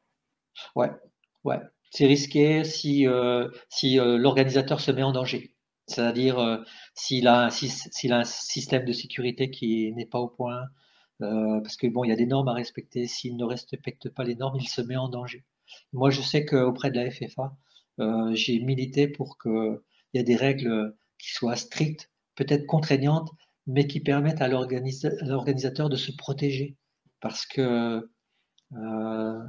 Ouais, ouais. C'est risqué si, euh, si euh, l'organisateur se met en danger. C'est-à-dire euh, s'il a, s'il a un système de sécurité qui n'est pas au point, parce que bon, il y a des normes à respecter. S'il ne respecte pas les normes, il se met en danger. Moi, je sais qu'auprès de la FFA, j'ai milité pour qu'il y ait des règles qui soient strictes, peut-être contraignantes, mais qui permettent à l'organisateur de se protéger parce que euh,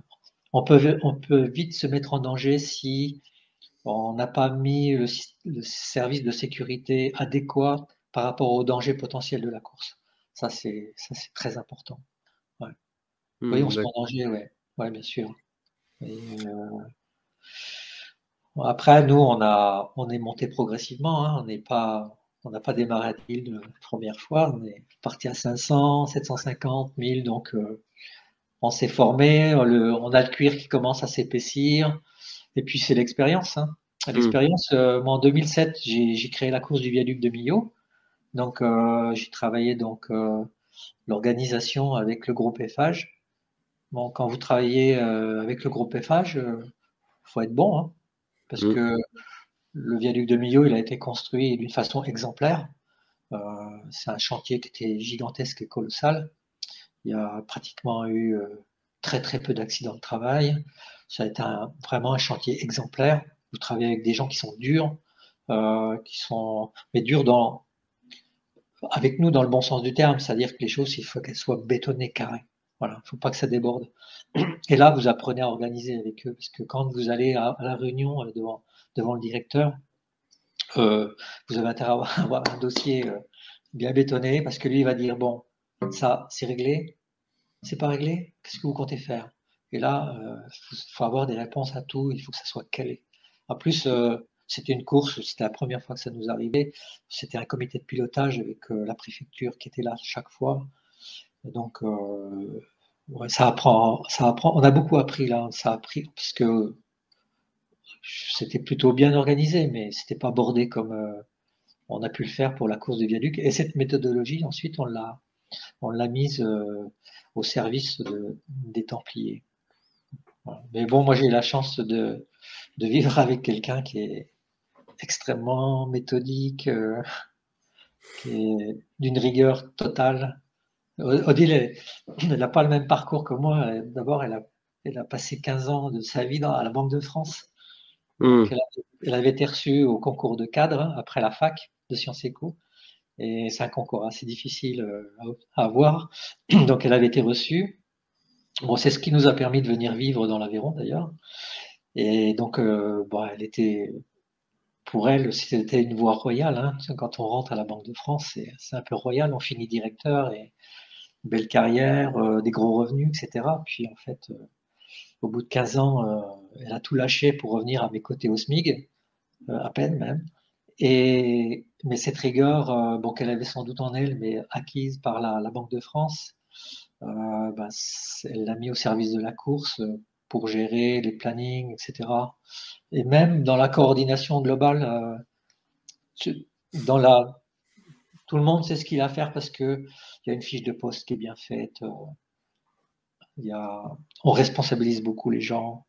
on, peut, vite se mettre en danger si on n'a pas mis le, service de sécurité adéquat par rapport au danger potentiel de la course. Ça, c'est très important. Ouais. oui, on se met en danger, ouais bien sûr. Euh, après, nous, on a, on est monté progressivement. Hein. On n'est pas, on n'a pas démarré à 1000 la première fois, on est parti à 500, 750, 1000, donc euh, on s'est formé, on a le cuir qui commence à s'épaissir, et puis c'est l'expérience. Hein. Mm. L'expérience, euh, moi en 2007, j'ai créé la course du viaduc de Millau, donc euh, j'ai travaillé donc l'organisation avec le groupe FH. Bon, quand vous travaillez avec le groupe FH, faut être bon, hein, parce mm. que le viaduc de Millau, il a été construit d'une façon exemplaire. Euh, c'est un chantier qui était gigantesque et colossal. Il y a pratiquement eu euh, très très peu d'accidents de travail. Ça a été vraiment un chantier exemplaire. Vous travaillez avec des gens qui sont durs, euh, qui sont mais durs dans avec nous dans le bon sens du terme, c'est-à-dire que les choses, il faut qu'elles soient bétonnées carrées. Voilà, il faut pas que ça déborde. Et là, vous apprenez à organiser avec eux, parce que quand vous allez à, la réunion devant devant le directeur, euh, vous avez intérêt [LAUGHS] à avoir, un dossier euh, bien bétonné parce que lui il va dire bon ça c'est réglé, c'est pas réglé, qu'est-ce que vous comptez faire? Et là il euh, faut, avoir des réponses à tout, il faut que ça soit calé. En plus c'était une course, c'était la première fois que ça nous arrivait. C'était un comité de pilotage avec la préfecture qui était là chaque fois. Donc ça apprend, ça apprend. On a beaucoup appris là, ça a appris parce que c'était plutôt bien organisé, mais c'était pas bordé comme euh, on a pu le faire pour la course du viaduc. Et cette méthodologie, ensuite, on l'a, on l'a mise euh, au service des Templiers. Mais bon, moi j'ai eu la chance de vivre avec quelqu'un qui est, extrêmement méthodique, qui est d'une rigueur totale. Odile, elle n'a pas le même parcours que moi. D'abord, elle a, elle a passé 15 ans de sa vie dans, à la Banque de France. Hmm. Elle, avait été reçue au concours de cadre hein, après la fac de Sciences Éco. Et c'est un concours assez difficile euh, à, avoir. [CLEARS THROAT] Donc, elle avait été reçue. Bon, c'est ce qui nous a permis de venir vivre dans l'Aveyron d'ailleurs. Et donc, euh, bon, elle était, pour elle, c'était une voie royale. Hein. Quand on rentre à la Banque de France, c'est un peu royal. On finit directeur et belle carrière, euh, des gros revenus, etc. Puis en fait, au bout de 15 ans, elle a tout lâché pour revenir à mes côtés au SMIG, à peine même. Mais cette rigueur, euh, qu'elle avait sans doute en elle, mais acquise par la, Banque de France, euh, ben, elle l'a mis au service de la course euh, pour gérer les plannings, etc. Et même dans la coordination globale, euh, dans la, tout le monde sait ce qu'il a à faire parce que il y a une fiche de poste qui est bien faite. Euh, il y a, on responsabilise beaucoup les gens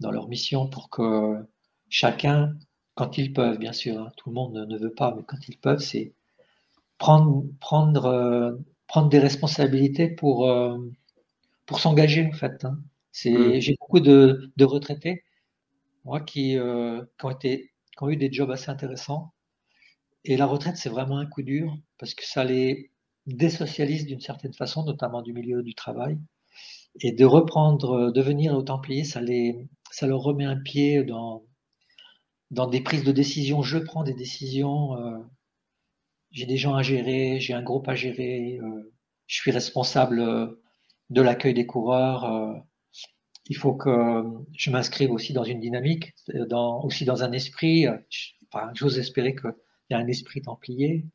dans leur mission pour que chacun quand ils peuvent, bien sûr, hein. tout le monde ne, veut pas, mais quand ils peuvent, c'est prendre, prendre, euh, prendre des responsabilités pour, euh, pour s'engager, en fait. Hein. C'est, mmh. J'ai beaucoup de, de, retraités, moi, qui, euh, qui, ont été, qui ont eu des jobs assez intéressants. Et la retraite, c'est vraiment un coup dur, parce que ça les désocialise d'une certaine façon, notamment du milieu du travail. Et de reprendre, devenir au Templier, ça, les, ça leur remet un pied dans, dans des prises de décision, je prends des décisions. Euh, j'ai des gens à gérer, j'ai un groupe à gérer. Euh, je suis responsable euh, de l'accueil des coureurs. Il faut que je m'inscrive aussi dans une dynamique, aussi dans un esprit. Enfin, j'ose espérer qu'il y a un esprit templier.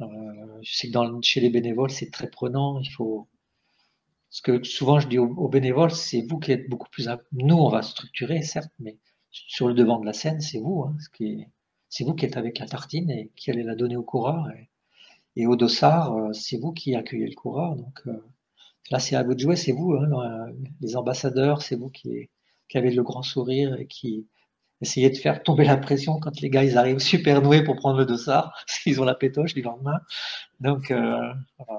je sais que chez les bénévoles, c'est très prenant. Il faut ce que souvent je dis aux, aux bénévoles, c'est vous qui êtes beaucoup plus. Nous, on va structurer, certes, mais sur le devant de la scène, c'est vous. Hein, c'est vous qui êtes avec la tartine et qui allez la donner au coureur. Et, au dossard, euh, c'est vous qui accueillez le coureur. Donc euh, là, c'est à vous de jouer, c'est vous, hein, les ambassadeurs, c'est vous qui, avez le grand sourire et qui essayez de faire tomber la pression quand les gars ils arrivent super noués pour prendre le dossard, [LAUGHS] s'ils ont la pétoche du lendemain. Donc euh,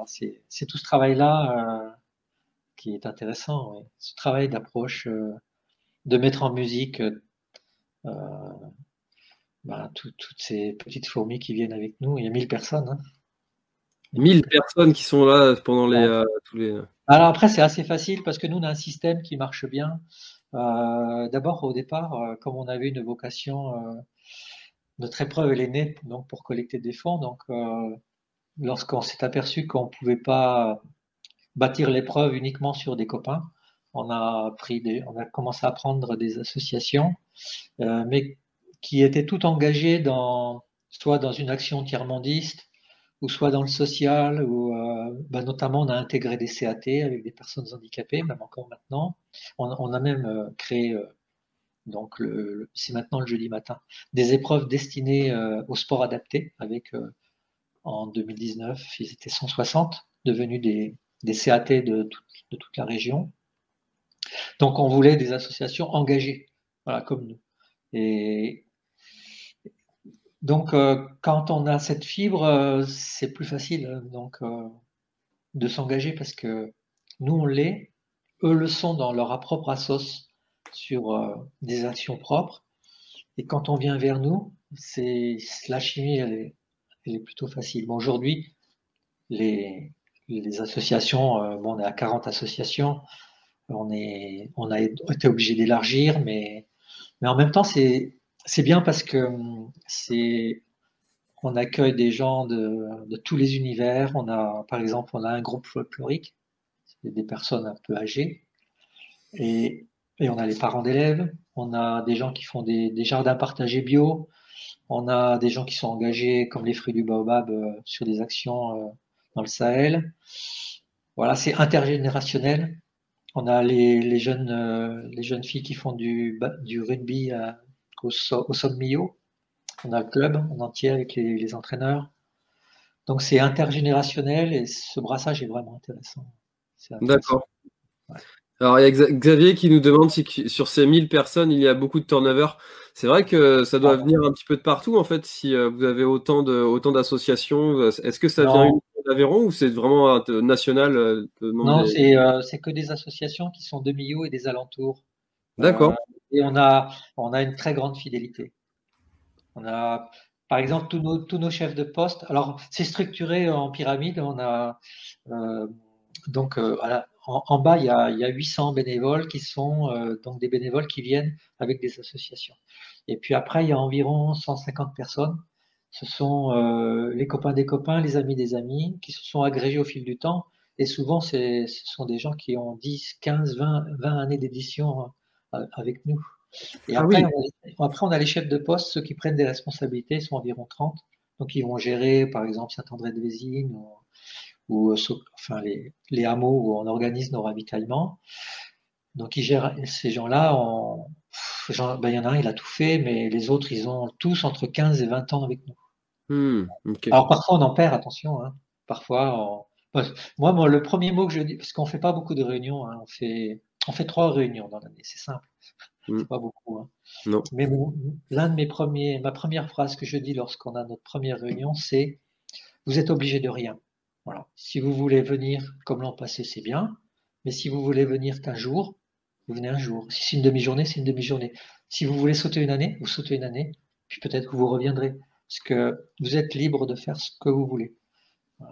c'est tout ce travail-là euh, qui est intéressant. Ce travail d'approche, euh, de mettre en musique euh, bah, toutes ces petites fourmis qui viennent avec nous. Il y a 1000 personnes. Hein. 1000 personnes qui sont là pendant les, euh, tous les. Alors après, c'est assez facile parce que nous, on a un système qui marche bien. Euh, d'abord, au départ, comme on avait une vocation, notre épreuve, elle est née donc, pour collecter des fonds. Donc, lorsqu'on s'est aperçu qu'on ne pouvait pas bâtir l'épreuve uniquement sur des copains, on a, pris des, on a commencé à prendre des associations euh, mais qui étaient toutes engagées dans, soit dans une action tiers-mondiste, ou soit dans le social, ou euh, bah, notamment on a intégré des CAT avec des personnes handicapées, même encore maintenant. On, a même euh, créé, donc le, c'est maintenant le jeudi matin, des épreuves destinées au sport adapté, avec en 2019, ils étaient 160 devenus des, des CAT de, de toute la région. Donc on voulait des associations engagées voilà, comme nous. Et donc, euh, quand on a cette fibre, euh, c'est plus facile hein, donc euh, de s'engager parce que nous on l'est, eux le sont dans leur propre assos sur des actions propres. Et quand on vient vers nous, c'est la chimie, elle est, elle est plutôt facile. Bon, aujourd'hui, les, les associations, bon, on est à 40 associations, on, est, on a été obligé d'élargir, mais mais en même temps, c'est c'est bien parce que hum, c'est on accueille des gens de, tous les univers. On a, par exemple, on a un groupe folklorique, c'est des personnes un peu âgées, et, on a les parents d'élèves. On a des gens qui font des, jardins partagés bio. On a des gens qui sont engagés, comme les fruits du baobab, euh, sur des actions euh, dans le Sahel. Voilà, c'est intergénérationnel. On a les, les, jeunes, euh, les jeunes filles qui font du, du rugby au, au Millau. On a le club en entier avec les, les entraîneurs. Donc c'est intergénérationnel et ce brassage est vraiment intéressant. D'accord. Alors, il y a Xavier qui nous demande si sur ces 1000 personnes, il y a beaucoup de turnover. C'est vrai que ça doit venir un petit peu de partout, en fait, si euh, vous avez autant de autant d'associations. Est-ce que ça vient d'Aveyron ou c'est vraiment national euh, Non, euh, c'est que des associations qui sont de Millau et des alentours. D'accord. Et on a, on a une très grande fidélité. On a, par exemple, tous nos, tous nos chefs de poste. Alors, c'est structuré en pyramide. On a donc voilà, en, bas, il y, a, il y, a, 800 bénévoles qui sont euh, donc des bénévoles qui viennent avec des associations. Et puis après, il y a environ 150 personnes. Ce sont euh, les copains des copains, les amis des amis, qui se sont agrégés au fil du temps. Et souvent, ce sont des gens qui ont 10, 15, 20, 20 années d'édition euh, avec nous. Et ah après, on a, après, on a les chefs de poste, ceux qui prennent des responsabilités, ils sont environ 30. Donc, ils vont gérer, par exemple, Saint-André-de-Vésine, ou euh, enfin les, les, hameaux où on organise nos ravitaillements. Donc ils gèrent ces gens-là. Ben, il y en a un, il a tout fait, mais les autres, ils ont tous entre 15 et 20 ans avec nous. Hmm, Alors parfois on en perd, attention. Hein. Parfois, moi, moi, le premier mot que je dis, parce qu'on fait pas beaucoup de réunions, hein, on fait, on fait trois réunions dans l'année, c'est simple. Hmm. C'est pas beaucoup. Hein. Non. Mais l'un de mes premiers, ma première phrase que je dis lorsqu'on a notre première réunion, c'est vous êtes obligé de rien. Voilà. Si vous voulez venir comme l'an passé, c'est bien. Mais si vous voulez venir qu'un jour, vous venez un jour. Si c'est une demi-journée, c'est une demi-journée. Si vous voulez sauter une année, vous sautez une année. Puis peut-être que vous reviendrez. Parce que vous êtes libre de faire ce que vous voulez.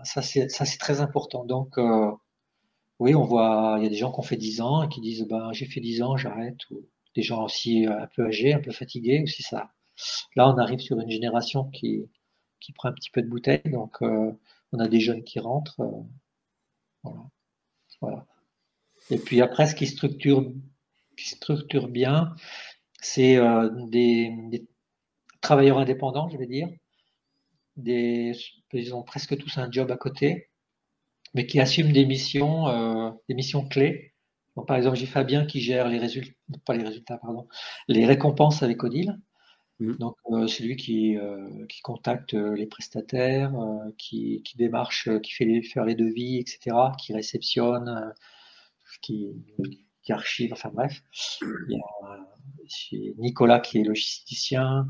ça, c'est, ça, c'est très important. Donc, euh, oui, on voit, il y a des gens qui ont fait 10 ans et qui disent, ben, j'ai fait 10 ans, j'arrête. Ou des gens aussi un peu âgés, un peu fatigués aussi ça. Là, on arrive sur une génération qui, qui prend un petit peu de bouteille. Donc, euh, on a des jeunes qui rentrent. Euh, voilà. Et puis après, ce qui structure, qui structure bien, c'est euh, des, travailleurs indépendants, je vais dire. Ils ont presque tous un job à côté, mais qui assument des missions, euh, des missions clés. par exemple, j'ai Fabien qui gère les résultats, pas les résultats, pardon, les récompenses avec Odile. Mmh. Donc, euh, c'est lui qui, euh, qui contacte euh, les prestataires, qui, qui démarche, qui fait les, faire les devis, etc., qui réceptionne, qui, qui archive, enfin bref. Il y a Nicolas qui est logisticien,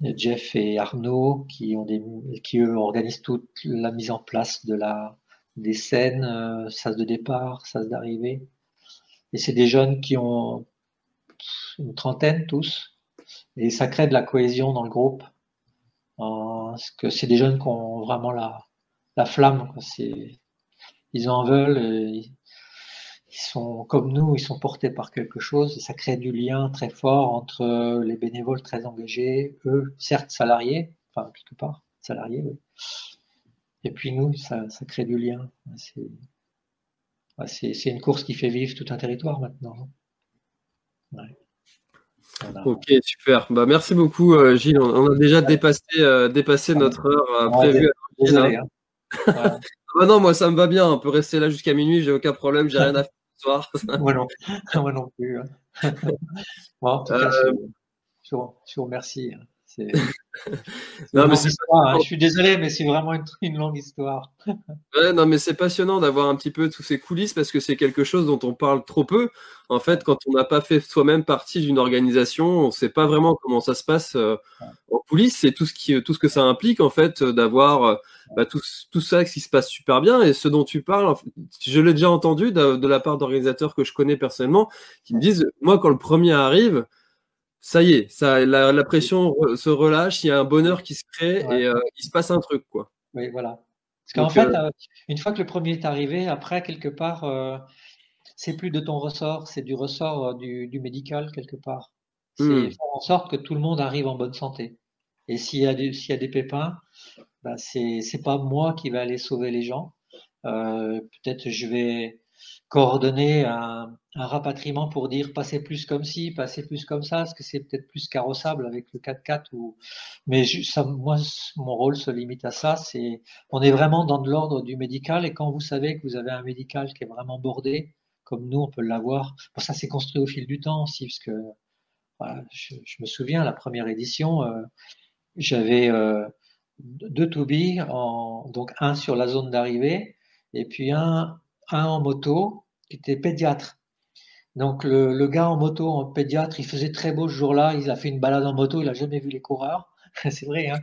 Jeff et Arnaud qui, ont eux organisent toute la mise en place de la, des scènes, sas de départ, sas d'arrivée. Et c'est des jeunes qui ont une trentaine tous, et ça crée de la cohésion dans le groupe. Euh, parce que c'est des jeunes qui ont vraiment la, la flamme. ils en veulent. Ils sont comme nous, ils sont portés par quelque chose. Et ça crée du lien très fort entre les bénévoles très engagés, eux, certes salariés, enfin quelque part salariés, oui. Et puis nous, ça, ça crée du lien. C'est une course qui fait vivre tout un territoire maintenant. Ouais. Ok, super. Bah, merci beaucoup, euh, Gilles. On, a déjà dépassé, euh, dépassé notre heure euh, prévue. Désolé, hein. [LAUGHS] Ah bah non, moi, ça me va bien. On peut rester là jusqu'à minuit. J'ai aucun problème. J'ai [LAUGHS] rien à faire soir. moi, [LAUGHS] non. moi non plus. [LAUGHS] [LAUGHS] Bon, en tout cas, je, vous remercie. [LAUGHS] Non, mais c'est hein. Je suis désolé, mais c'est vraiment une, [LAUGHS] longue histoire. [LAUGHS] ouais, non, mais c'est passionnant d'avoir un petit peu tous ces coulisses parce que c'est quelque chose dont on parle trop peu. En fait, quand on n'a pas fait soi-même partie d'une organisation, on ne sait pas vraiment comment ça se passe euh, en coulisses. C'est tout ce qui, tout ce que ça implique en fait d'avoir euh, bah, tout, tout, ça qui se passe super bien. Et ce dont tu parles, je l'ai déjà entendu de, de la part d'organisateurs que je connais personnellement, qui me disent, moi, quand le premier arrive ça y est, ça, la, pression se relâche, il y a un bonheur qui se crée et euh, il se passe un truc, quoi. Oui, voilà. Parce qu'en fait, euh, euh, une fois que le premier est arrivé, après, quelque part, c'est plus de ton ressort, c'est du ressort du, médical, quelque part. C'est hmm. faire en sorte que tout le monde arrive en bonne santé. Et s'il y, a des, y a des pépins, c'est, c'est pas moi qui vais aller sauver les gens. peut-être je vais coordonner un, un, rapatriement pour dire passer plus comme ci, passer plus comme ça, parce que c'est peut-être plus carrossable avec le 4x4 ou mais ça, moi mon rôle se limite à ça, c'est on est vraiment dans de l'ordre du médical et quand vous savez que vous avez un médical qui est vraiment bordé comme nous on peut l'avoir, bon, ça s'est construit au fil du temps aussi parce que je, me souviens la première édition euh, j'avais euh, deux to en donc un sur la zone d'arrivée et puis un en moto qui était pédiatre. Donc le, le, gars en moto, en pédiatre, il faisait très beau ce jour-là. Il a fait une balade en moto, il n'a jamais vu les coureurs. [LAUGHS] c'est vrai. Hein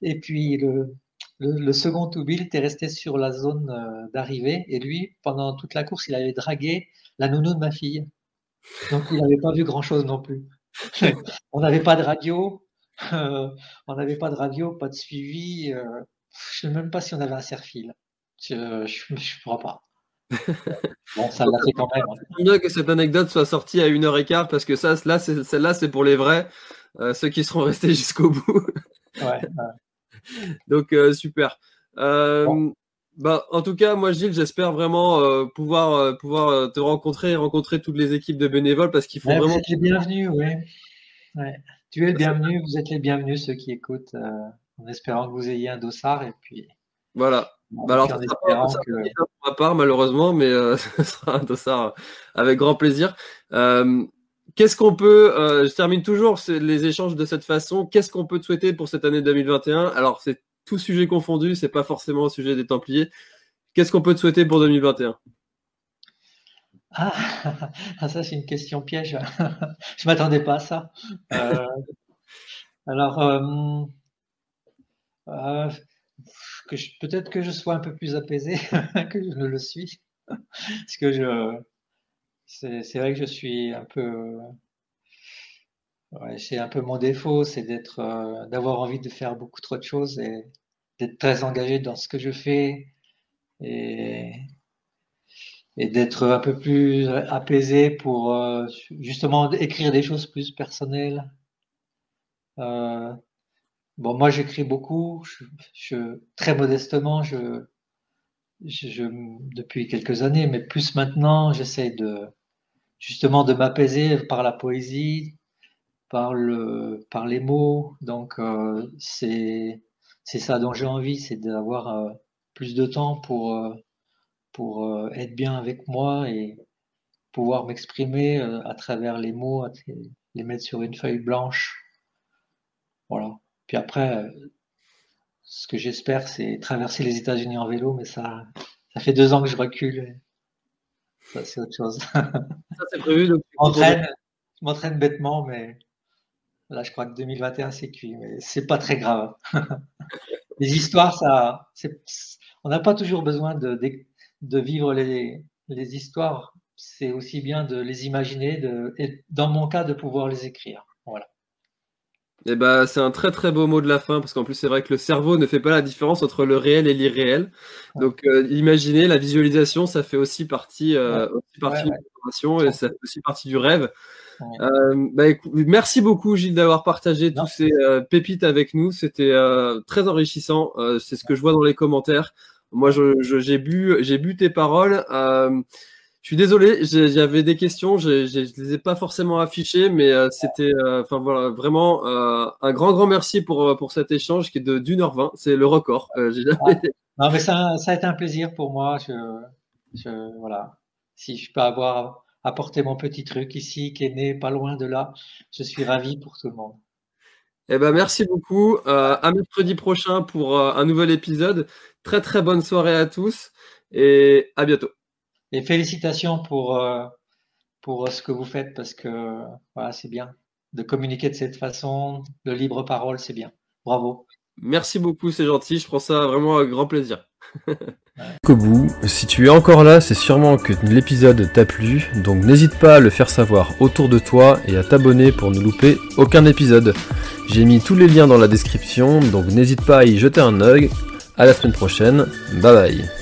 et puis le, le, second Toubil était resté sur la zone euh, d'arrivée et lui, pendant toute la course, il avait dragué la nounou de ma fille. Donc il n'avait pas vu grand-chose non plus. [LAUGHS] on n'avait pas de radio, euh, on n'avait pas de radio, pas de suivi. Euh, je ne sais même pas si on avait un serre-fil. Je ne crois pas. Bon, ça l'a fait quand même. C'est bien que cette anecdote soit sortie à une heure et quart parce que ça, là, celle-là, c'est pour les vrais, ceux qui seront [LAUGHS] restés jusqu'au bout. ouais. Donc euh, super. Euh, bah, en tout cas, moi, Gilles, j'espère vraiment euh, pouvoir, pouvoir te rencontrer et rencontrer toutes les équipes de bénévoles parce qu'il faut vraiment. Vous êtes les bienvenus, oui. Tu es le bienvenu, vous êtes les bienvenus, ceux qui écoutent, en espérant que vous ayez un dossard et puis. Voilà. Bah alors, ça sera pas, que... ma part, malheureusement, mais [LAUGHS] ce sera un dossard avec grand plaisir. Qu'est-ce qu'on peut, euh, je termine toujours les échanges de cette façon. Qu'est-ce qu'on peut te souhaiter pour cette année 2021 Alors, c'est tout sujet confondu, c'est pas forcément au sujet des Templiers. Qu'est-ce qu'on peut te souhaiter pour 2021 ah, [LAUGHS] ça c'est une question piège. [LAUGHS] je m'attendais pas à ça. Euh, alors, peut-être que je sois un peu plus apaisé [LAUGHS] que je ne le suis, parce que c'est vrai que je suis un peu. c'est un peu mon défaut, c'est d'être, euh, d'avoir envie de faire beaucoup trop de choses et d'être très engagé dans ce que je fais et, et d'être un peu plus apaisé pour euh, justement écrire des choses plus personnelles. Euh, bon, moi j'écris beaucoup, je, très modestement, je, depuis quelques années, mais plus maintenant, j'essaie de justement de m'apaiser par la poésie, par, le, par les mots. Donc euh, c'est ça dont j'ai envie, c'est d'avoir euh, plus de temps pour, euh, pour être bien avec moi et pouvoir m'exprimer à travers les mots, les mettre sur une feuille blanche. Voilà. Puis après, ce que j'espère, c'est traverser les États-Unis en vélo, mais ça, ça fait deux ans que je recule ça c'est autre chose. ça c'est prévu. Donc, je m'entraîne bêtement, mais là je crois que 2021 c'est cuit, mais c'est pas très grave. [LAUGHS] les histoires, ça, on n'a pas toujours besoin de, de, vivre les, les histoires. C'est aussi bien de les imaginer, de, et dans mon cas, de pouvoir les écrire. Voilà. Eh ben, c'est un très très beau mot de la fin parce qu'en plus c'est vrai que le cerveau ne fait pas la différence entre le réel et l'irréel. Donc euh, imaginez la visualisation, ça fait aussi partie, euh, aussi partie de l'information et ça fait aussi partie du rêve. Euh, bah, merci beaucoup Gilles d'avoir partagé tous ces euh, pépites avec nous. C'était euh, très enrichissant. c'est ce que je vois dans les commentaires. Moi, j'ai je, j'ai bu, j'ai bu tes paroles. Je suis désolé, j'avais des questions, je, je, les ai pas forcément affichées, mais euh, c'était, euh, enfin voilà, vraiment euh, un grand grand merci pour pour cet échange qui est de d'une heure vingt, c'est le record. Non mais ça, ça a été un plaisir pour moi. Je, je, voilà, si je peux avoir apporté mon petit truc ici qui est né pas loin de là, je suis ravi pour tout le monde. Eh ben merci beaucoup. à mercredi prochain pour un nouvel épisode. Très très bonne soirée à tous et à bientôt. Et félicitations pour, euh, pour ce que vous faites parce que voilà, c'est bien de communiquer de cette façon, de libre parole, c'est bien. Bravo. Merci beaucoup, c'est gentil. Je prends ça vraiment avec grand plaisir. [LAUGHS] Au bout, si tu es encore là, c'est sûrement que l'épisode t'a plu, donc n'hésite pas à le faire savoir autour de toi et à t'abonner pour ne louper aucun épisode. J'ai mis tous les liens dans la description, donc n'hésite pas à y jeter un œil. À la semaine prochaine, bye bye.